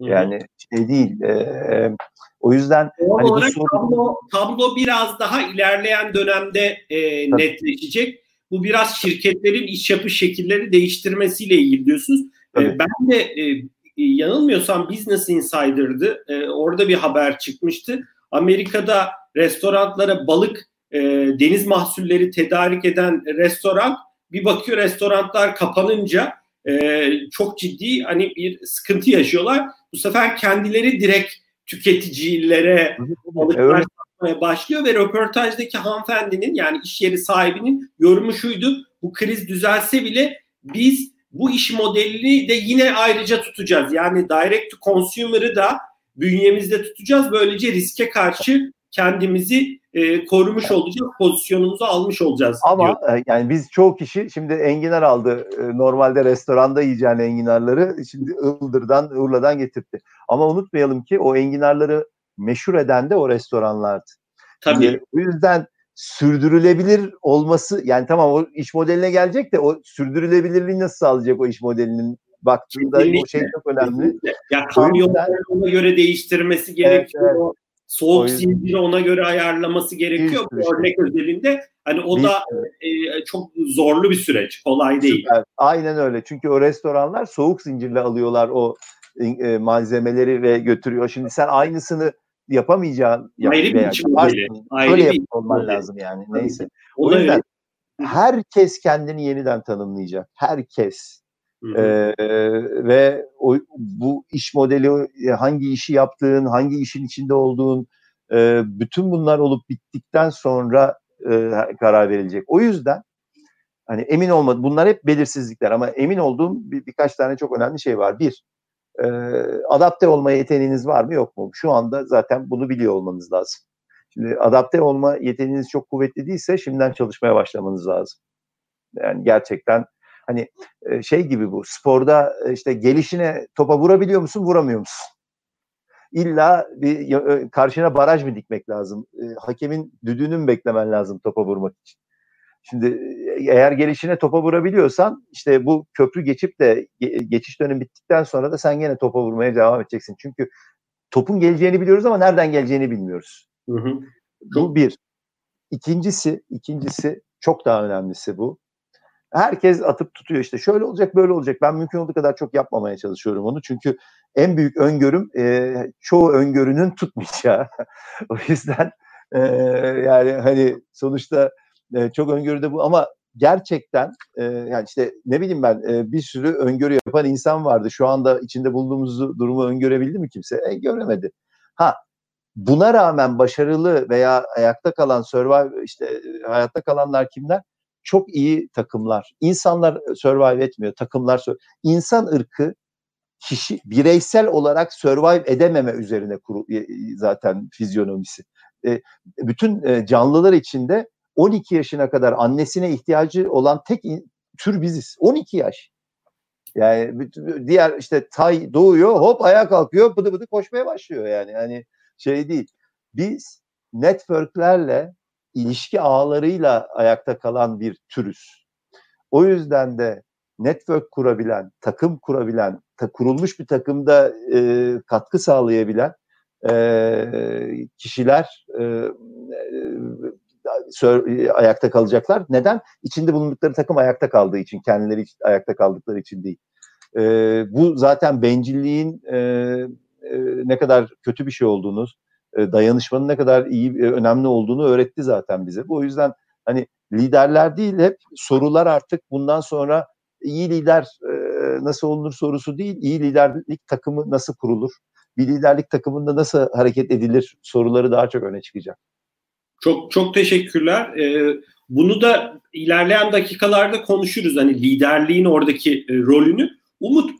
Yani şey değil. E, o yüzden Doğal hani olarak soru... tablo, tablo biraz daha ilerleyen dönemde e, netleşecek. Bu biraz şirketlerin iş yapış şekilleri değiştirmesiyle ilgili diyorsunuz. E, ben de e, yanılmıyorsam Business Insider'dı. E, orada bir haber çıkmıştı. Amerika'da restoranlara balık, e, deniz mahsulleri tedarik eden restoran bir bakıyor restoranlar kapanınca e, çok ciddi hani bir sıkıntı yaşıyorlar. Bu sefer kendileri direkt tüketicilere balıklar evet. satmaya başlıyor ve röportajdaki hanımefendinin yani iş yeri sahibinin yorumu şuydu. Bu kriz düzelse bile biz bu iş modelini de yine ayrıca tutacağız. Yani direct to consumer'ı da bünyemizde tutacağız. Böylece riske karşı kendimizi e, korumuş olacağız, pozisyonumuzu almış olacağız. Ama diyor. E, yani biz çoğu kişi şimdi enginar aldı. E, normalde restoranda yiyeceğin enginarları şimdi Ildır'dan, Urla'dan getirdi. Ama unutmayalım ki o enginarları meşhur eden de o restoranlardı. Tabii. E, o yüzden sürdürülebilir olması yani tamam o iş modeline gelecek de o sürdürülebilirliği nasıl sağlayacak o iş modelinin baktığında Kesinlikle. o şey çok önemli. Kesinlikle. Ya kamyonları ona göre değiştirmesi gerekiyor. Evet, evet. Soğuk yüzden... zinciri ona göre ayarlaması gerekiyor. Bu örnek özelinde hani o bir da e, çok zorlu bir süreç. Kolay değil. Süper. Aynen öyle. Çünkü o restoranlar soğuk zincirle alıyorlar o e, malzemeleri ve götürüyor. Şimdi sen aynısını yapamayacağın ayrı bir biçim. Ayrı Öyle bir olman lazım yani. Neyse. O, o yüzden öyle. herkes kendini yeniden tanımlayacak. Herkes. Ee, ve o, bu iş modeli hangi işi yaptığın, hangi işin içinde olduğun, e, bütün bunlar olup bittikten sonra e, karar verilecek. O yüzden hani emin olmadım. Bunlar hep belirsizlikler ama emin olduğum bir, birkaç tane çok önemli şey var. Bir, e, adapte olma yeteneğiniz var mı yok mu? Şu anda zaten bunu biliyor olmanız lazım. Şimdi adapte olma yeteneğiniz çok kuvvetli değilse şimdiden çalışmaya başlamanız lazım. Yani gerçekten hani e, şey gibi bu sporda e, işte gelişine topa vurabiliyor musun vuramıyor musun? İlla bir e, karşına baraj mı dikmek lazım? Hakemin düdüğünü mü beklemen lazım topa vurmak için? Şimdi eğer gelişine topa vurabiliyorsan işte bu köprü geçip de geçiş dönemi bittikten sonra da sen gene topa vurmaya devam edeceksin. Çünkü topun geleceğini biliyoruz ama nereden geleceğini bilmiyoruz. Hı hı. Bu bir. İkincisi, ikincisi çok daha önemlisi bu. Herkes atıp tutuyor işte şöyle olacak böyle olacak. Ben mümkün olduğu kadar çok yapmamaya çalışıyorum onu. Çünkü en büyük öngörüm e, çoğu öngörünün tutmayacağı. [LAUGHS] o yüzden e, yani hani sonuçta e, çok öngörüde bu ama gerçekten e, yani işte ne bileyim ben e, bir sürü öngörü yapan insan vardı. Şu anda içinde bulunduğumuz durumu öngörebildi mi kimse? E, göremedi. Ha buna rağmen başarılı veya ayakta kalan survive işte hayatta kalanlar kimler? Çok iyi takımlar. İnsanlar survive etmiyor, takımlar insan ırkı kişi bireysel olarak survive edememe üzerine kuru, zaten fizyonomisi. E, bütün e, canlılar içinde 12 yaşına kadar annesine ihtiyacı olan tek tür biziz. 12 yaş. Yani diğer işte tay doğuyor hop ayağa kalkıyor bıdı bıdı koşmaya başlıyor yani. Yani şey değil. Biz networklerle ilişki ağlarıyla ayakta kalan bir türüz. O yüzden de network kurabilen, takım kurabilen, ta, kurulmuş bir takımda e, katkı sağlayabilen e, kişiler e, e, ayakta kalacaklar. Neden? İçinde bulundukları takım ayakta kaldığı için, kendileri ayakta kaldıkları için değil. E, bu zaten bencilliğin e, e, ne kadar kötü bir şey olduğunu, e, dayanışmanın ne kadar iyi, e, önemli olduğunu öğretti zaten bize. Bu o yüzden hani liderler değil hep sorular artık bundan sonra iyi lider e, nasıl olunur sorusu değil, iyi liderlik takımı nasıl kurulur? Bir liderlik takımında nasıl hareket edilir soruları daha çok öne çıkacak. Çok çok teşekkürler. Bunu da ilerleyen dakikalarda konuşuruz. Hani liderliğin oradaki rolünü. Umut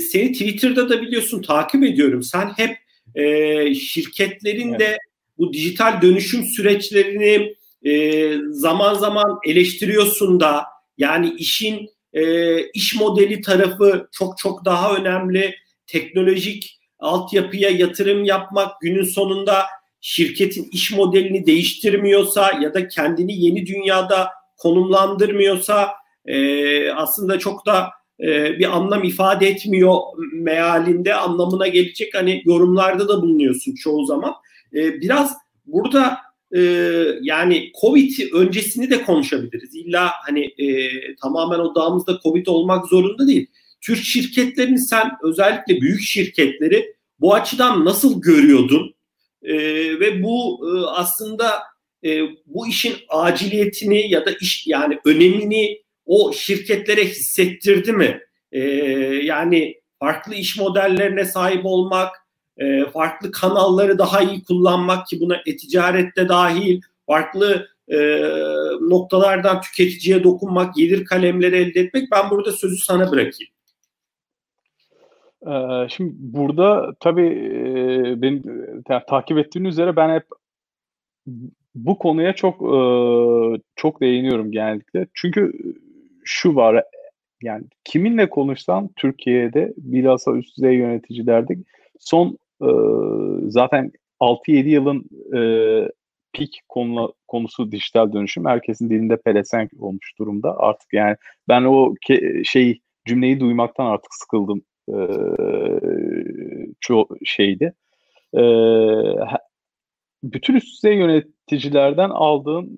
seni Twitter'da da biliyorsun takip ediyorum. Sen hep e, şirketlerin evet. de bu dijital dönüşüm süreçlerini e, zaman zaman eleştiriyorsun da yani işin e, iş modeli tarafı çok çok daha önemli. Teknolojik altyapıya yatırım yapmak günün sonunda şirketin iş modelini değiştirmiyorsa ya da kendini yeni dünyada konumlandırmıyorsa e, aslında çok da e, bir anlam ifade etmiyor mealinde anlamına gelecek hani yorumlarda da bulunuyorsun çoğu zaman. E, biraz burada e, yani Covid öncesini de konuşabiliriz. İlla hani e, tamamen odağımızda Covid olmak zorunda değil. Türk şirketlerini sen özellikle büyük şirketleri bu açıdan nasıl görüyordun? Ve bu aslında bu işin aciliyetini ya da iş yani önemini o şirketlere hissettirdi mi? E, yani farklı iş modellerine sahip olmak, e, farklı kanalları daha iyi kullanmak ki buna e-ticarette dahil, farklı e, noktalardan tüketiciye dokunmak, gelir kalemleri elde etmek. Ben burada sözü sana bırakayım. Ee, şimdi burada tabii e, benim yani, takip ettiğin üzere ben hep bu konuya çok e, çok değiniyorum genellikle. Çünkü şu var yani kiminle konuşsam Türkiye'de bilhassa üst düzey yöneticilerde son e, zaten 6-7 yılın e, peak konu, konusu dijital dönüşüm. Herkesin dilinde pelesenk olmuş durumda. Artık yani ben o ke, şey cümleyi duymaktan artık sıkıldım e, çoğu şeydi. E, bütün üst düzey yöneticilerden aldığım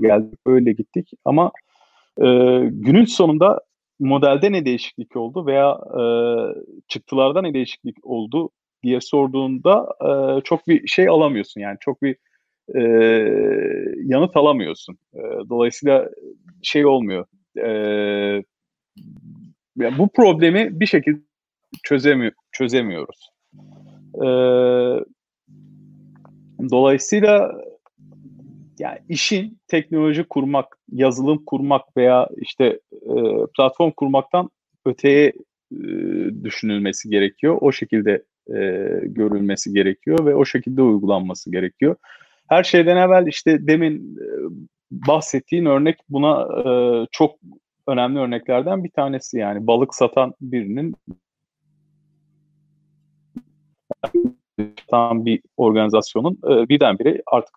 geldik, öyle gittik ama e, günün sonunda modelde ne değişiklik oldu veya e, çıktılarda ne değişiklik oldu diye sorduğunda e, çok bir şey alamıyorsun yani çok bir e, yanıt alamıyorsun. E, dolayısıyla şey olmuyor. E, yani bu problemi bir şekilde çözemi çözemiyoruz. E, dolayısıyla yani işin teknoloji kurmak, yazılım kurmak veya işte e, platform kurmaktan öteye e, düşünülmesi gerekiyor. O şekilde e, görülmesi gerekiyor ve o şekilde uygulanması gerekiyor. Her şeyden evvel işte demin e, bahsettiğin örnek buna e, çok önemli örneklerden bir tanesi yani balık satan birinin tam bir organizasyonun e, birdenbire artık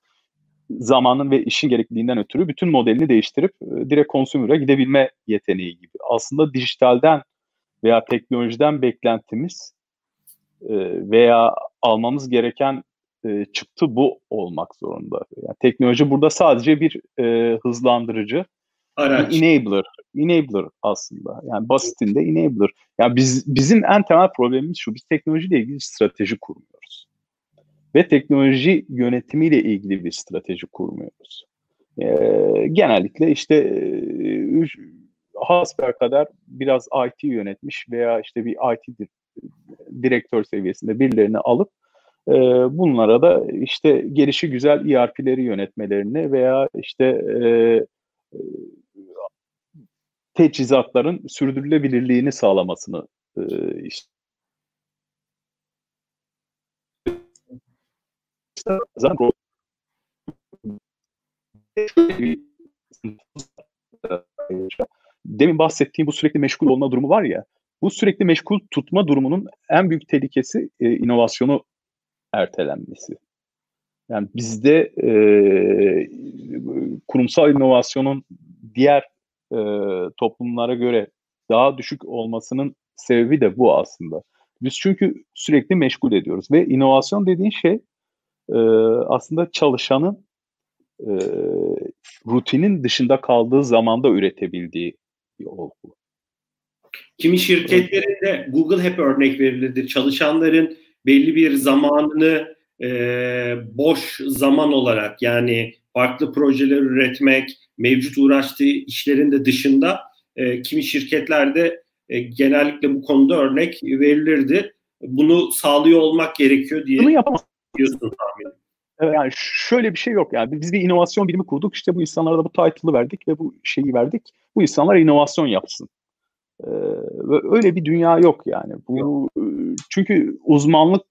zamanın ve işin gerekliliğinden ötürü bütün modelini değiştirip e, direkt consumer'a gidebilme yeteneği gibi. Aslında dijitalden veya teknolojiden beklentimiz e, veya almamız gereken e, çıktı bu olmak zorunda. Yani teknoloji burada sadece bir hızlandırıcı, Araç. bir enabler, enabler aslında. Yani basitinde enabler. Yani biz bizim en temel problemimiz şu. Biz teknolojiyle ilgili strateji kurmuyoruz ve teknoloji yönetimiyle ilgili bir strateji kurmuyoruz. E, genellikle işte e, hasper kadar biraz IT yönetmiş veya işte bir IT direktör seviyesinde birilerini alıp e, bunlara da işte gelişi güzel ERP'leri yönetmelerini veya işte e, e, teçhizatların sürdürülebilirliğini sağlamasını e, işte demin bahsettiğim bu sürekli meşgul olma durumu var ya bu sürekli meşgul tutma durumunun en büyük tehlikesi e, inovasyonu ertelenmesi. Yani bizde e, kurumsal inovasyonun diğer e, toplumlara göre daha düşük olmasının sebebi de bu aslında. Biz çünkü sürekli meşgul ediyoruz ve inovasyon dediğin şey e, aslında çalışanın e, rutinin dışında kaldığı zamanda üretebildiği bir olgu. Kimi şirketlerinde Google hep örnek verilir. Çalışanların belli bir zamanını e, boş zaman olarak yani farklı projeler üretmek, mevcut uğraştığı işlerin de dışında e, kimi şirketlerde e, genellikle bu konuda örnek verilirdi. Bunu sağlıyor olmak gerekiyor diye Bunu yapamaz. diyorsun. Yani şöyle bir şey yok yani biz bir inovasyon birimi kurduk işte bu insanlara da bu title'ı verdik ve bu şeyi verdik. Bu insanlar inovasyon yapsın. Ee, öyle bir dünya yok yani. Bu çünkü uzmanlık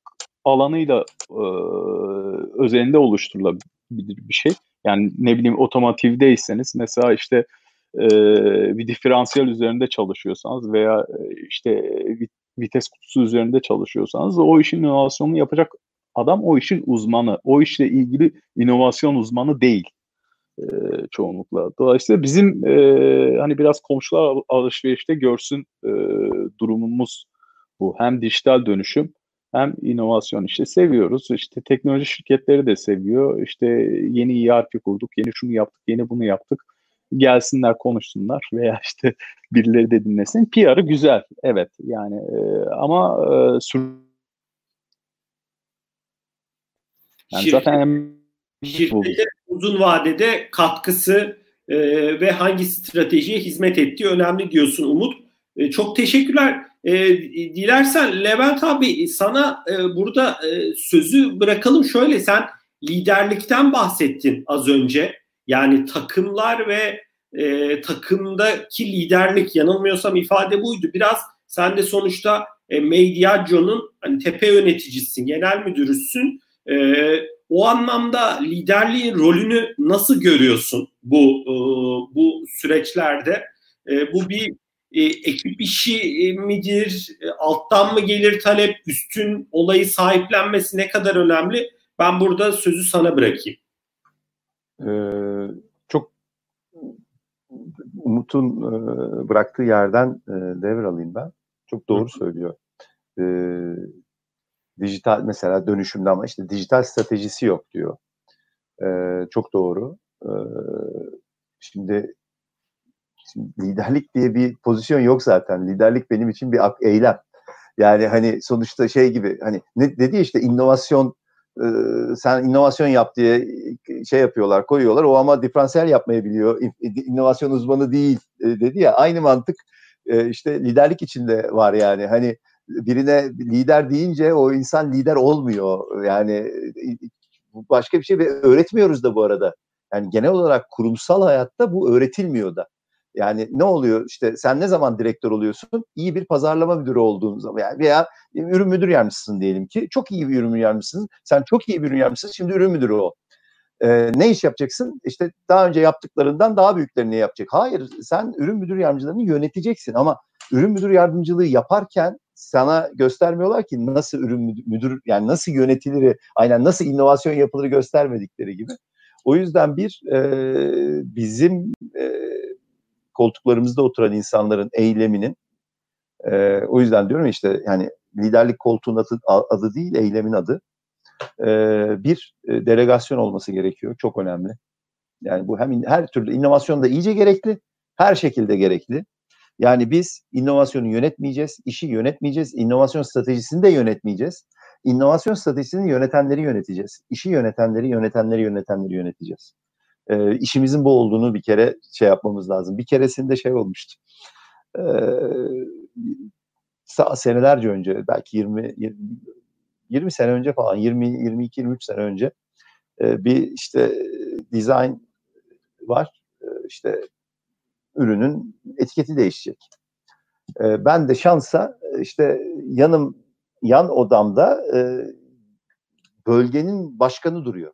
alanıyla e, özelinde oluşturulabilir bir şey. Yani ne bileyim otomotivdeyseniz mesela işte e, bir diferansiyel üzerinde çalışıyorsanız veya e, işte vites kutusu üzerinde çalışıyorsanız o işin inovasyonunu yapacak adam o işin uzmanı. O işle ilgili inovasyon uzmanı değil e, çoğunlukla. Dolayısıyla bizim e, hani biraz komşular alışverişte görsün e, durumumuz bu. Hem dijital dönüşüm hem inovasyon işte seviyoruz. İşte teknoloji şirketleri de seviyor. İşte yeni ERP kurduk, yeni şunu yaptık, yeni bunu yaptık. Gelsinler konuşsunlar veya [LAUGHS] işte birileri de dinlesin. PR'ı güzel, evet yani e, ama e, sür yani Şirket, zaten şirkete uzun vadede katkısı e, ve hangi stratejiye hizmet ettiği önemli diyorsun Umut. E, çok teşekkürler. E, dilersen Levent abi sana e, burada sözü bırakalım. Şöyle sen liderlikten bahsettin az önce. Yani takımlar ve takımdaki liderlik yanılmıyorsam ifade buydu. Biraz sen de sonuçta e, Mediaggio'nun hani tepe yöneticisin, genel müdürüsün. O anlamda liderliğin rolünü nasıl görüyorsun bu bu süreçlerde? Bu bir e, ekip işi e, midir? E, alttan mı gelir talep? Üstün olayı sahiplenmesi ne kadar önemli? Ben burada sözü sana bırakayım. Ee, çok Umut'un e, bıraktığı yerden e, devralayım ben. Çok doğru Hı. söylüyor. E, dijital mesela dönüşümde ama işte dijital stratejisi yok diyor. E, çok doğru. E, şimdi Şimdi liderlik diye bir pozisyon yok zaten. Liderlik benim için bir eylem. Yani hani sonuçta şey gibi hani ne dedi işte inovasyon e, sen inovasyon yap diye şey yapıyorlar koyuyorlar. O ama diferansiyel yapmayı biliyor. İnovasyon uzmanı değil e, dedi ya. Aynı mantık e, işte liderlik içinde var yani. Hani birine lider deyince o insan lider olmuyor. Yani başka bir şey ve öğretmiyoruz da bu arada. Yani genel olarak kurumsal hayatta bu öğretilmiyor da. Yani ne oluyor işte sen ne zaman direktör oluyorsun? İyi bir pazarlama müdürü olduğun zaman yani veya ürün müdür yardımcısın diyelim ki. Çok iyi bir ürün yardımcısın. Sen çok iyi bir ürün yardımcısın. Şimdi ürün müdürü ol. Ee, ne iş yapacaksın? İşte daha önce yaptıklarından daha büyüklerini yapacak. Hayır sen ürün müdür yardımcılarını yöneteceksin ama ürün müdür yardımcılığı yaparken sana göstermiyorlar ki nasıl ürün müdür yani nasıl yönetilir, aynen nasıl inovasyon yapılır göstermedikleri gibi. O yüzden bir e, bizim e, koltuklarımızda oturan insanların eyleminin e, o yüzden diyorum işte yani liderlik koltuğun adı, adı değil eylemin adı e, bir e, delegasyon olması gerekiyor. Çok önemli. Yani bu hem her türlü inovasyon da iyice gerekli, her şekilde gerekli. Yani biz inovasyonu yönetmeyeceğiz, işi yönetmeyeceğiz, inovasyon stratejisini de yönetmeyeceğiz. İnovasyon stratejisini yönetenleri yöneteceğiz. İşi yönetenleri, yönetenleri, yönetenleri yöneteceğiz e, işimizin bu olduğunu bir kere şey yapmamız lazım. Bir keresinde şey olmuştu. E, senelerce önce belki 20, 20 20 sene önce falan 20 22 23 sene önce e, bir işte design var. E, işte ürünün etiketi değişecek. E, ben de şansa işte yanım yan odamda e, bölgenin başkanı duruyor.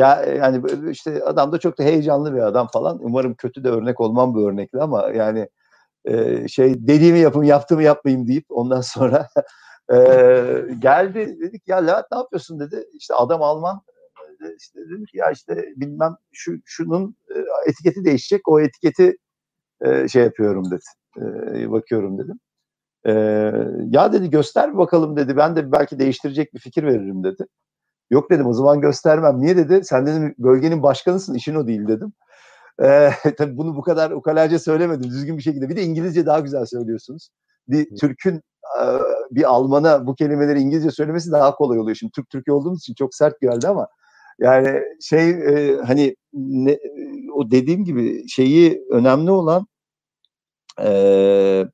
Ya e, yani işte adam da çok da heyecanlı bir adam falan. Umarım kötü de örnek olmam bu örnekle ama yani e, şey dediğimi yapım yaptığımı yapmayayım deyip ondan [LAUGHS] sonra e, geldi dedik ya Levent ne yapıyorsun dedi. İşte adam Alman işte dedim ki ya işte bilmem şu şunun e, etiketi değişecek o etiketi e, şey yapıyorum dedi. E, bakıyorum dedim. E, ya dedi göster bakalım dedi. Ben de belki değiştirecek bir fikir veririm dedi. Yok dedim o zaman göstermem. Niye dedi? Sen dedim bölgenin başkanısın işin o değil dedim. Ee, [LAUGHS] tabii bunu bu kadar ukalaca söylemedim düzgün bir şekilde. Bir de İngilizce daha güzel söylüyorsunuz. Bir Türk'ün bir Alman'a bu kelimeleri İngilizce söylemesi daha kolay oluyor. Şimdi Türk Türk olduğumuz için çok sert geldi ama yani şey e, hani ne, o dediğim gibi şeyi önemli olan e,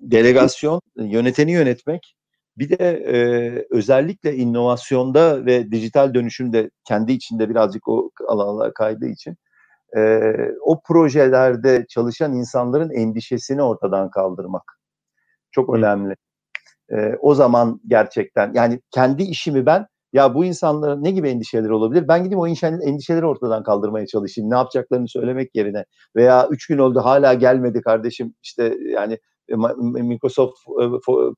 delegasyon, yöneteni yönetmek, bir de e, özellikle inovasyonda ve dijital dönüşümde kendi içinde birazcık o alanlar kaydığı için e, o projelerde çalışan insanların endişesini ortadan kaldırmak çok önemli. E, o zaman gerçekten yani kendi işimi ben ya bu insanların ne gibi endişeleri olabilir? Ben gideyim o endişeleri ortadan kaldırmaya çalışayım. Ne yapacaklarını söylemek yerine veya üç gün oldu hala gelmedi kardeşim işte yani Microsoft e,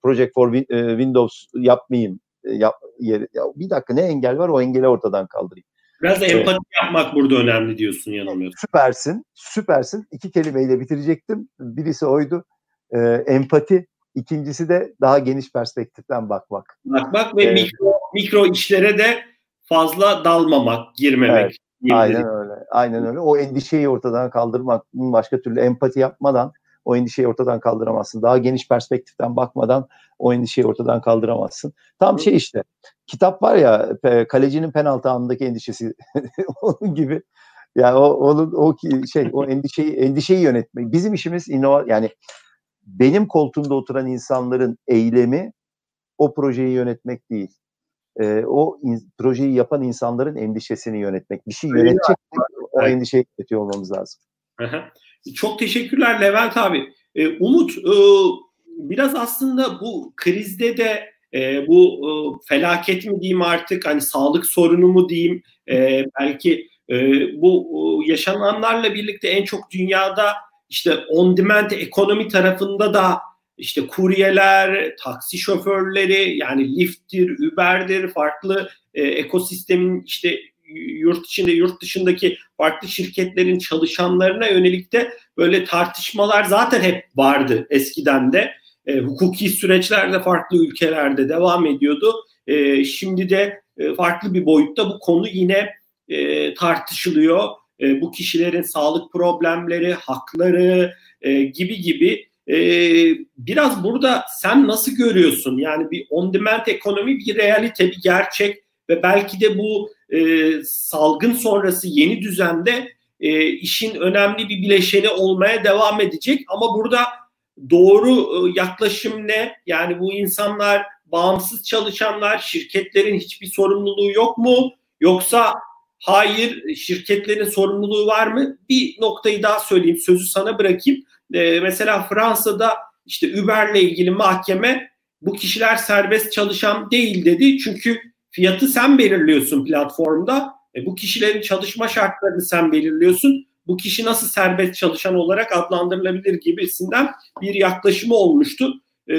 Project for e, Windows yapmayayım. Yap, yeri, ya bir dakika ne engel var o engeli ortadan kaldırayım. Biraz da empati ee, yapmak burada önemli diyorsun yanılmıyorsun. Süpersin, süpersin. İki kelimeyle bitirecektim. Birisi oydu. Ee, empati. İkincisi de daha geniş perspektiften bakmak. Bakmak ve ee, mikro, mikro işlere de fazla dalmamak, girmemek. Evet, aynen öyle. Aynen öyle. O endişeyi ortadan kaldırmak, başka türlü empati yapmadan o endişeyi ortadan kaldıramazsın. Daha geniş perspektiften bakmadan o endişeyi ortadan kaldıramazsın. Tam şey işte kitap var ya kalecinin penaltı anındaki endişesi [LAUGHS] onun gibi yani o onun o şey o endişeyi endişeyi yönetmek. Bizim işimiz inova yani benim koltuğumda oturan insanların eylemi o projeyi yönetmek değil. E, o in, projeyi yapan insanların endişesini yönetmek. Bir şey yönetecek o endişeyi yönetiyor olmamız lazım. Çok teşekkürler Levent abi. E, Umut e, biraz aslında bu krizde de e, bu e, felaket mi diyeyim artık hani sağlık sorunu mu diyeyim e, belki e, bu e, yaşananlarla birlikte en çok dünyada işte on demand ekonomi tarafında da işte kuryeler, taksi şoförleri yani Lyft'tir, Uber'dir, farklı e, ekosistemin işte yurt içinde yurt dışındaki farklı şirketlerin çalışanlarına yönelik de böyle tartışmalar zaten hep vardı eskiden de. E, hukuki süreçler de farklı ülkelerde devam ediyordu. E, şimdi de e, farklı bir boyutta bu konu yine e, tartışılıyor. E, bu kişilerin sağlık problemleri, hakları e, gibi gibi e, biraz burada sen nasıl görüyorsun? Yani bir on demand ekonomi bir realite, bir gerçek ve belki de bu e, salgın sonrası yeni düzende e, işin önemli bir bileşeni olmaya devam edecek. Ama burada doğru e, yaklaşım ne? Yani bu insanlar bağımsız çalışanlar, şirketlerin hiçbir sorumluluğu yok mu? Yoksa hayır şirketlerin sorumluluğu var mı? Bir noktayı daha söyleyeyim, sözü sana bırakayım. E, mesela Fransa'da işte Uber'le ilgili mahkeme bu kişiler serbest çalışan değil dedi. Çünkü Fiyatı sen belirliyorsun platformda. E, bu kişilerin çalışma şartlarını sen belirliyorsun. Bu kişi nasıl serbest çalışan olarak adlandırılabilir gibisinden bir yaklaşımı olmuştu. E,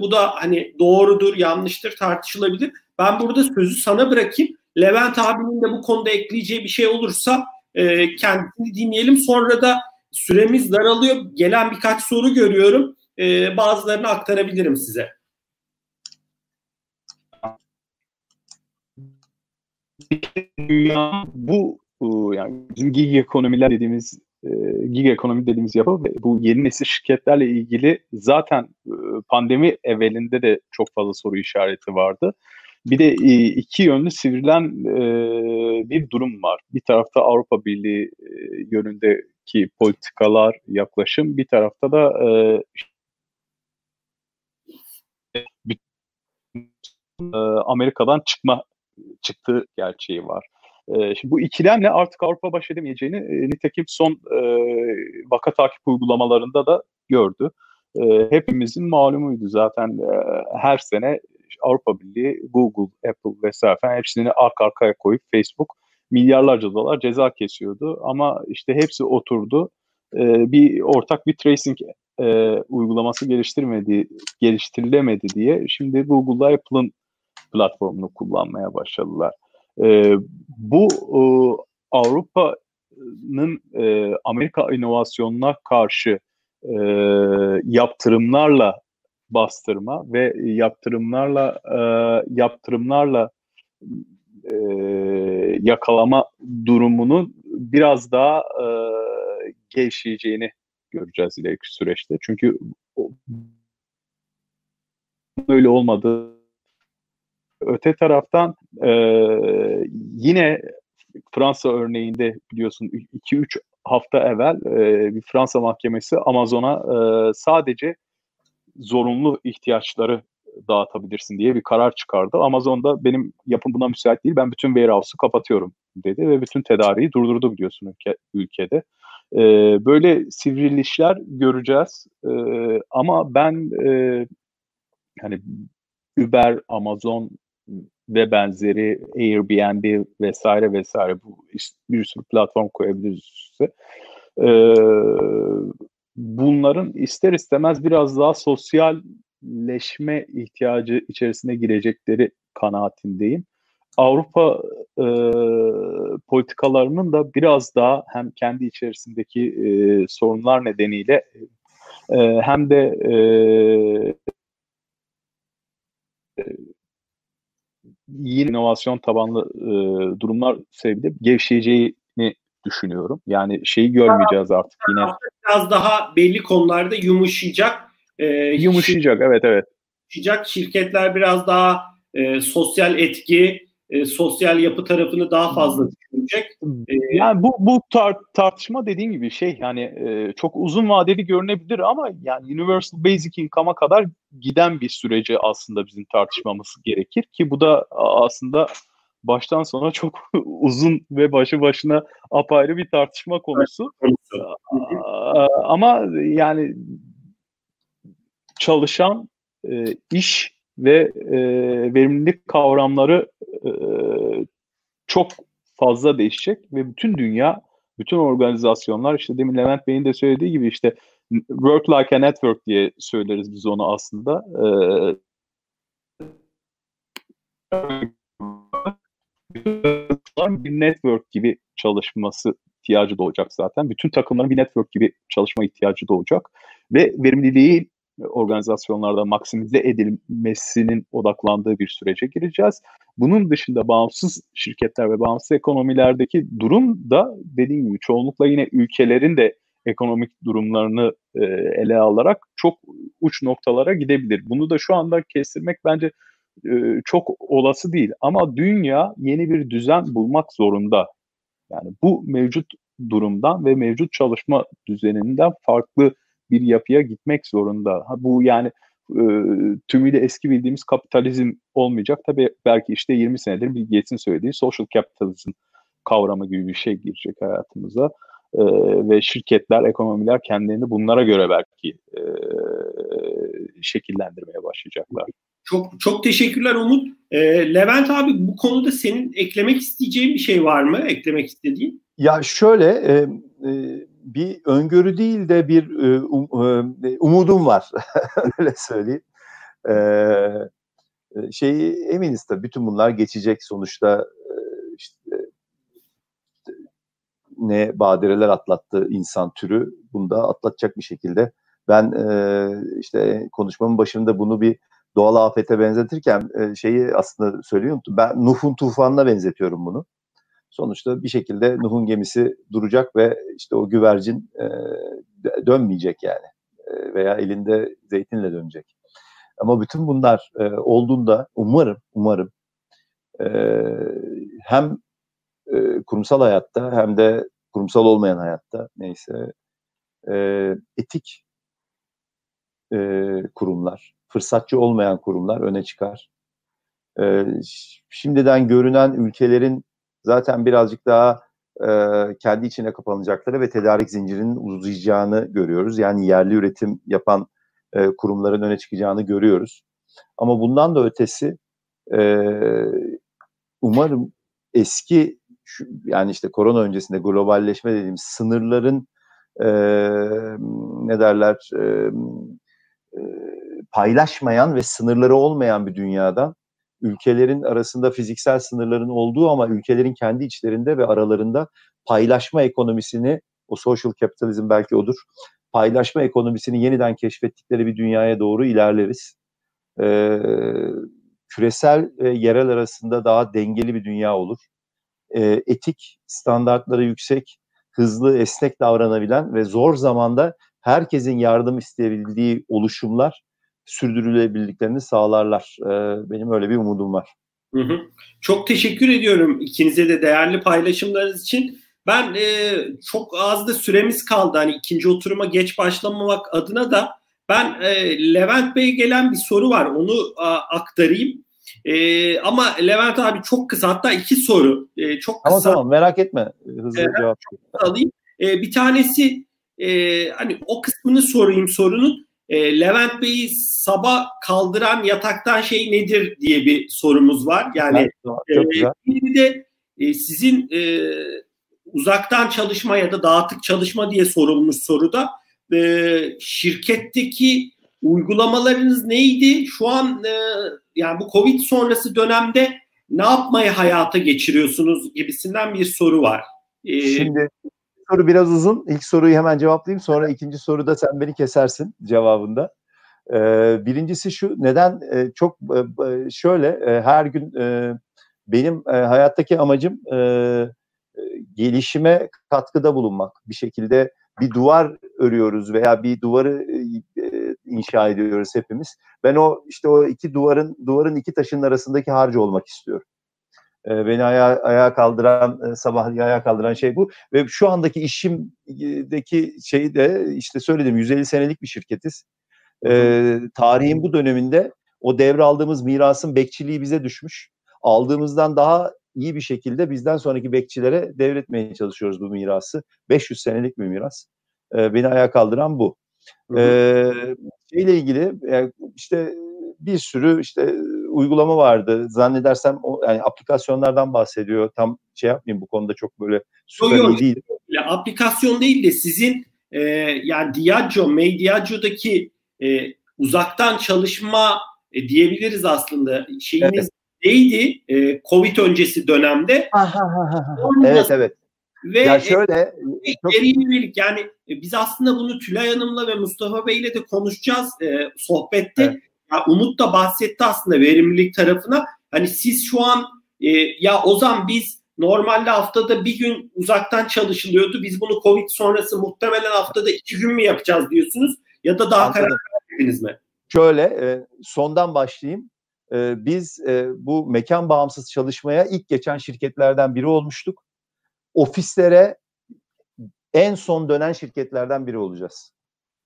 bu da hani doğrudur, yanlıştır tartışılabilir. Ben burada sözü sana bırakayım. Levent abinin de bu konuda ekleyeceği bir şey olursa e, kendini dinleyelim. Sonra da süremiz daralıyor. Gelen birkaç soru görüyorum. E, bazılarını aktarabilirim size. Dünya bu yani bizim gig ekonomiler dediğimiz e, gig ekonomi dediğimiz yapı ve bu yeni nesil şirketlerle ilgili zaten e, pandemi evvelinde de çok fazla soru işareti vardı. Bir de e, iki yönlü sivrilen bir durum var. Bir tarafta Avrupa Birliği yönündeki politikalar, yaklaşım, bir tarafta da Amerika'dan çıkma çıktığı gerçeği var. Şimdi bu ikilemle artık Avrupa baş edemeyeceğini e, nitekim son e, vaka takip uygulamalarında da gördü. E, hepimizin malumuydu zaten e, her sene Avrupa Birliği, Google, Apple vesaire falan hepsini arka arkaya koyup Facebook milyarlarca dolar ceza kesiyordu. Ama işte hepsi oturdu. E, bir ortak bir tracing e, uygulaması geliştirmedi, geliştirilemedi diye şimdi Google'da Apple'ın platformunu kullanmaya başladılar. E, bu e, Avrupa'nın e, Amerika inovasyonuna karşı e, yaptırımlarla bastırma ve yaptırımlarla e, yaptırımlarla e, yakalama durumunun biraz daha e, gevşeyeceğini göreceğiz ileriki süreçte. Çünkü öyle olmadı Öte taraftan e, yine Fransa örneğinde biliyorsun 2-3 hafta evvel e, bir Fransa mahkemesi Amazon'a e, sadece zorunlu ihtiyaçları dağıtabilirsin diye bir karar çıkardı. Amazon'da benim yapım buna müsait değil. Ben bütün warehouse'u kapatıyorum dedi ve bütün tedariği durdurdu biliyorsun ülke, ülkede. E, böyle sivrilişler göreceğiz. E, ama ben e, hani Uber, Amazon ve benzeri Airbnb vesaire vesaire bu bir sürü platform koyabiliriz üstüne. Ee, bunların ister istemez biraz daha sosyalleşme ihtiyacı içerisine girecekleri kanaatindeyim. Avrupa e, politikalarının da biraz daha hem kendi içerisindeki e, sorunlar nedeniyle e, hem de e, yeni inovasyon tabanlı e, durumlar sebebiyle gevşeyeceğini düşünüyorum. Yani şeyi görmeyeceğiz artık yine. Biraz daha belli konularda yumuşayacak. E, yumuşayacak evet evet. Yumuşayacak şirketler biraz daha e, sosyal etki, e, sosyal yapı tarafını daha fazla düşünecek. E, yani bu bu tar- tartışma dediğim gibi şey yani e, çok uzun vadeli görünebilir ama yani universal basic income'a kadar giden bir süreci aslında bizim tartışmamız gerekir ki bu da aslında baştan sona çok [LAUGHS] uzun ve başı başına apayrı bir tartışma konusu. Ama yani çalışan e, iş ve e, verimlilik kavramları e, çok fazla değişecek ve bütün dünya, bütün organizasyonlar işte demin Levent Bey'in de söylediği gibi işte work like a network diye söyleriz biz onu aslında. bir network gibi çalışması ihtiyacı doğacak zaten. Bütün takımların bir network gibi çalışma ihtiyacı doğacak. Ve verimliliği organizasyonlarda maksimize edilmesinin odaklandığı bir sürece gireceğiz. Bunun dışında bağımsız şirketler ve bağımsız ekonomilerdeki durum da dediğim gibi çoğunlukla yine ülkelerin de ekonomik durumlarını e, ele alarak çok uç noktalara gidebilir. Bunu da şu anda kestirmek bence e, çok olası değil. Ama dünya yeni bir düzen bulmak zorunda. Yani bu mevcut durumdan ve mevcut çalışma düzeninden farklı bir yapıya gitmek zorunda. Ha, bu yani e, tümüyle eski bildiğimiz kapitalizm olmayacak. Tabii belki işte 20 senedir Bill Gates'in söylediği social capitalism kavramı gibi bir şey girecek hayatımıza. E, ve şirketler, ekonomiler kendilerini bunlara göre belki e, şekillendirmeye başlayacaklar. Çok çok teşekkürler Umut. E, Levent abi bu konuda senin eklemek isteyeceğin bir şey var mı? Eklemek istediğin? Ya şöyle e, e, bir öngörü değil de bir e, um, e, umudum var. [LAUGHS] Öyle söyleyeyim. E, şeyi eminiz tabii bütün bunlar geçecek sonuçta işte ne badireler atlattı insan türü bunu da atlatacak bir şekilde. Ben işte konuşmamın başında bunu bir doğal afete benzetirken şeyi aslında söylüyorum. Ben Nuh'un tufanına benzetiyorum bunu sonuçta bir şekilde Nuh'un gemisi duracak ve işte o güvercin e, dönmeyecek yani e, veya elinde zeytinle dönecek. Ama bütün bunlar e, olduğunda umarım umarım e, hem e, kurumsal hayatta hem de kurumsal olmayan hayatta neyse e, etik e, kurumlar, fırsatçı olmayan kurumlar öne çıkar. E, şimdiden görünen ülkelerin zaten birazcık daha e, kendi içine kapanacakları ve tedarik zincirinin uzayacağını görüyoruz. Yani yerli üretim yapan e, kurumların öne çıkacağını görüyoruz. Ama bundan da ötesi e, umarım eski şu, yani işte korona öncesinde globalleşme dediğimiz sınırların e, ne derler e, paylaşmayan ve sınırları olmayan bir dünyadan ülkelerin arasında fiziksel sınırların olduğu ama ülkelerin kendi içlerinde ve aralarında paylaşma ekonomisini, o social capitalism belki odur, paylaşma ekonomisini yeniden keşfettikleri bir dünyaya doğru ilerleriz. Ee, küresel ve yerel arasında daha dengeli bir dünya olur. Ee, etik standartları yüksek, hızlı, esnek davranabilen ve zor zamanda herkesin yardım isteyebildiği oluşumlar sürdürülebildiklerini sağlarlar. E, benim öyle bir umudum var. Hı hı. Çok teşekkür ediyorum ikinize de değerli paylaşımlarınız için. Ben e, çok az da süremiz kaldı. Hani ikinci oturuma geç başlamamak adına da ben e, Levent Bey'e gelen bir soru var. Onu a, aktarayım. E, ama Levent abi çok kısa hatta iki soru. E, çok kısa. Ama tamam merak etme. Hızlı e, cevap. Alayım. E, bir tanesi e, hani o kısmını sorayım sorunun. E, Levent Bey'i sabah kaldıran yataktan şey nedir diye bir sorumuz var. Yani evet, e, bir de e, sizin e, uzaktan çalışma ya da dağıtık çalışma diye sorulmuş soruda e, şirketteki uygulamalarınız neydi? Şu an e, yani bu Covid sonrası dönemde ne yapmayı hayata geçiriyorsunuz gibisinden bir soru var. Ee, Şimdi soru biraz uzun. İlk soruyu hemen cevaplayayım. Sonra ikinci soruda sen beni kesersin cevabında. Ee, birincisi şu, neden e, çok e, şöyle e, her gün e, benim e, hayattaki amacım e, gelişime katkıda bulunmak. Bir şekilde bir duvar örüyoruz veya bir duvarı e, inşa ediyoruz hepimiz. Ben o işte o iki duvarın duvarın iki taşın arasındaki harcı olmak istiyorum. E, beni ayağa, ayağa kaldıran, e, sabah ayağa kaldıran şey bu. Ve şu andaki işimdeki şeyi de işte söyledim 150 senelik bir şirketiz. E, tarihin bu döneminde o devraldığımız mirasın bekçiliği bize düşmüş. Aldığımızdan daha iyi bir şekilde bizden sonraki bekçilere devretmeye çalışıyoruz bu mirası. 500 senelik bir miras. E, beni ayağa kaldıran bu. E, şeyle ilgili yani işte bir sürü işte uygulama vardı. Zannedersem o yani aplikasyonlardan bahsediyor. Tam şey yapmayayım bu konuda çok böyle süper yok, iyi değil. Ya, aplikasyon değil de sizin e, yani Diageo, May Diageo'daki e, uzaktan çalışma e, diyebiliriz aslında. Şeyiniz evet neydi e, Covid öncesi dönemde? evet evet. Ve ya şöyle e, çok... yönelik yani e, biz aslında bunu Tülay Hanım'la ve Mustafa Bey'le de konuşacağız e, sohbette. Evet. Ya Umut da bahsetti aslında verimlilik tarafına. Hani siz şu an e, ya Ozan biz normalde haftada bir gün uzaktan çalışılıyordu. Biz bunu Covid sonrası muhtemelen haftada iki gün mü yapacağız diyorsunuz? Ya da daha Anladım. karar verdiniz mi? Şöyle e, sondan başlayayım. E, biz e, bu mekan bağımsız çalışmaya ilk geçen şirketlerden biri olmuştuk. Ofislere en son dönen şirketlerden biri olacağız.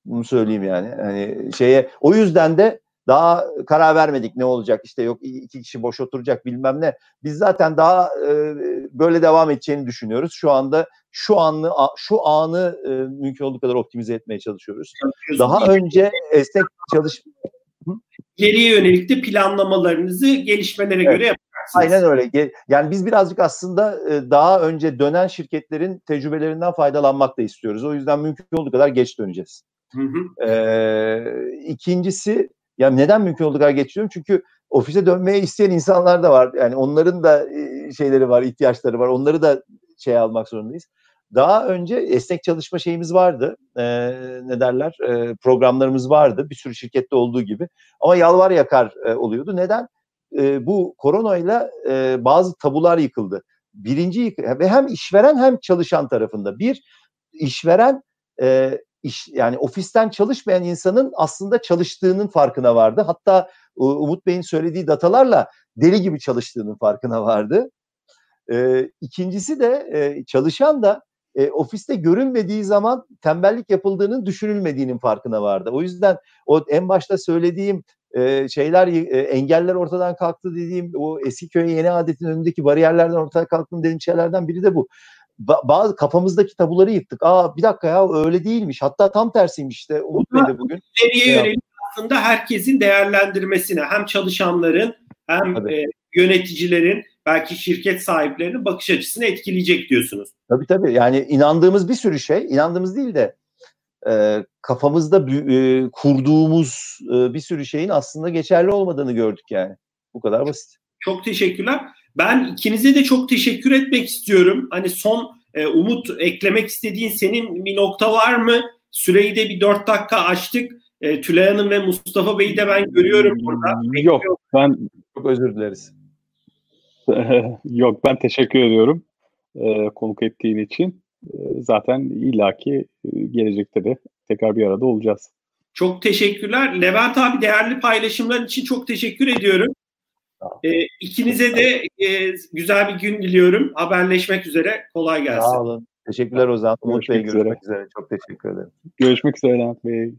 Bunu söyleyeyim yani. Hani şeye o yüzden de daha karar vermedik ne olacak işte yok iki kişi boş oturacak bilmem ne. Biz zaten daha e, böyle devam edeceğini düşünüyoruz. Şu anda şu anı şu anı e, mümkün olduğu kadar optimize etmeye çalışıyoruz. Daha önce esnek çalış ileriye yönelik de planlamalarınızı gelişmelere evet. göre yapacaksınız. Aynen öyle. Yani biz birazcık aslında e, daha önce dönen şirketlerin tecrübelerinden faydalanmak da istiyoruz. O yüzden mümkün olduğu kadar geç döneceğiz. Hı hı. Ee, ikincisi, yani neden mümkün olduğu kadar geç diyorum? Çünkü ofise dönmeye isteyen insanlar da var. Yani onların da e, şeyleri var, ihtiyaçları var. Onları da şey almak zorundayız. Daha önce esnek çalışma şeyimiz vardı. E, ne derler? E, programlarımız vardı. Bir sürü şirkette olduğu gibi. Ama yalvar yakar e, oluyordu. Neden? E, bu koronayla e, bazı tabular yıkıldı. Birinci ve hem işveren hem çalışan tarafında. Bir, işveren e, iş, yani ofisten çalışmayan insanın aslında çalıştığının farkına vardı. Hatta Umut Bey'in söylediği datalarla deli gibi çalıştığının farkına vardı. E, ikincisi de e, çalışan da e, ofiste görünmediği zaman tembellik yapıldığının düşünülmediğinin farkına vardı. O yüzden o en başta söylediğim e, şeyler e, engeller ortadan kalktı dediğim o eski köy yeni adetin önündeki bariyerlerden ortadan kalktı dediğim şeylerden biri de bu. Ba- bazı kafamızdaki tabuları yıktık. Aa bir dakika ya öyle değilmiş. Hatta tam tersiymiş işte Umut Bey de bugün. İleriye yönelik aslında herkesin değerlendirmesine hem çalışanların hem e, yöneticilerin belki şirket sahiplerinin bakış açısını etkileyecek diyorsunuz. Tabii tabii yani inandığımız bir sürü şey, inandığımız değil de e, kafamızda e, kurduğumuz e, bir sürü şeyin aslında geçerli olmadığını gördük yani. Bu kadar basit. Çok teşekkürler. Ben ikinize de çok teşekkür etmek istiyorum. Hani son e, Umut eklemek istediğin senin bir nokta var mı? Süreyi de bir dört dakika açtık. E, Tülay Hanım ve Mustafa Bey'i de ben görüyorum burada. Yok ben çok özür dileriz. [LAUGHS] Yok ben teşekkür ediyorum e, konuk ettiğin için. E, zaten illaki e, gelecekte de tekrar bir arada olacağız. Çok teşekkürler. Levent abi değerli paylaşımlar için çok teşekkür ediyorum. E, ikinize de e, güzel bir gün diliyorum. Haberleşmek üzere. Kolay gelsin. Sağ olun. Teşekkürler Ozan. Umut Bey Görüşmek üzere. üzere. Çok teşekkür ederim. Görüşmek üzere Levent Bey.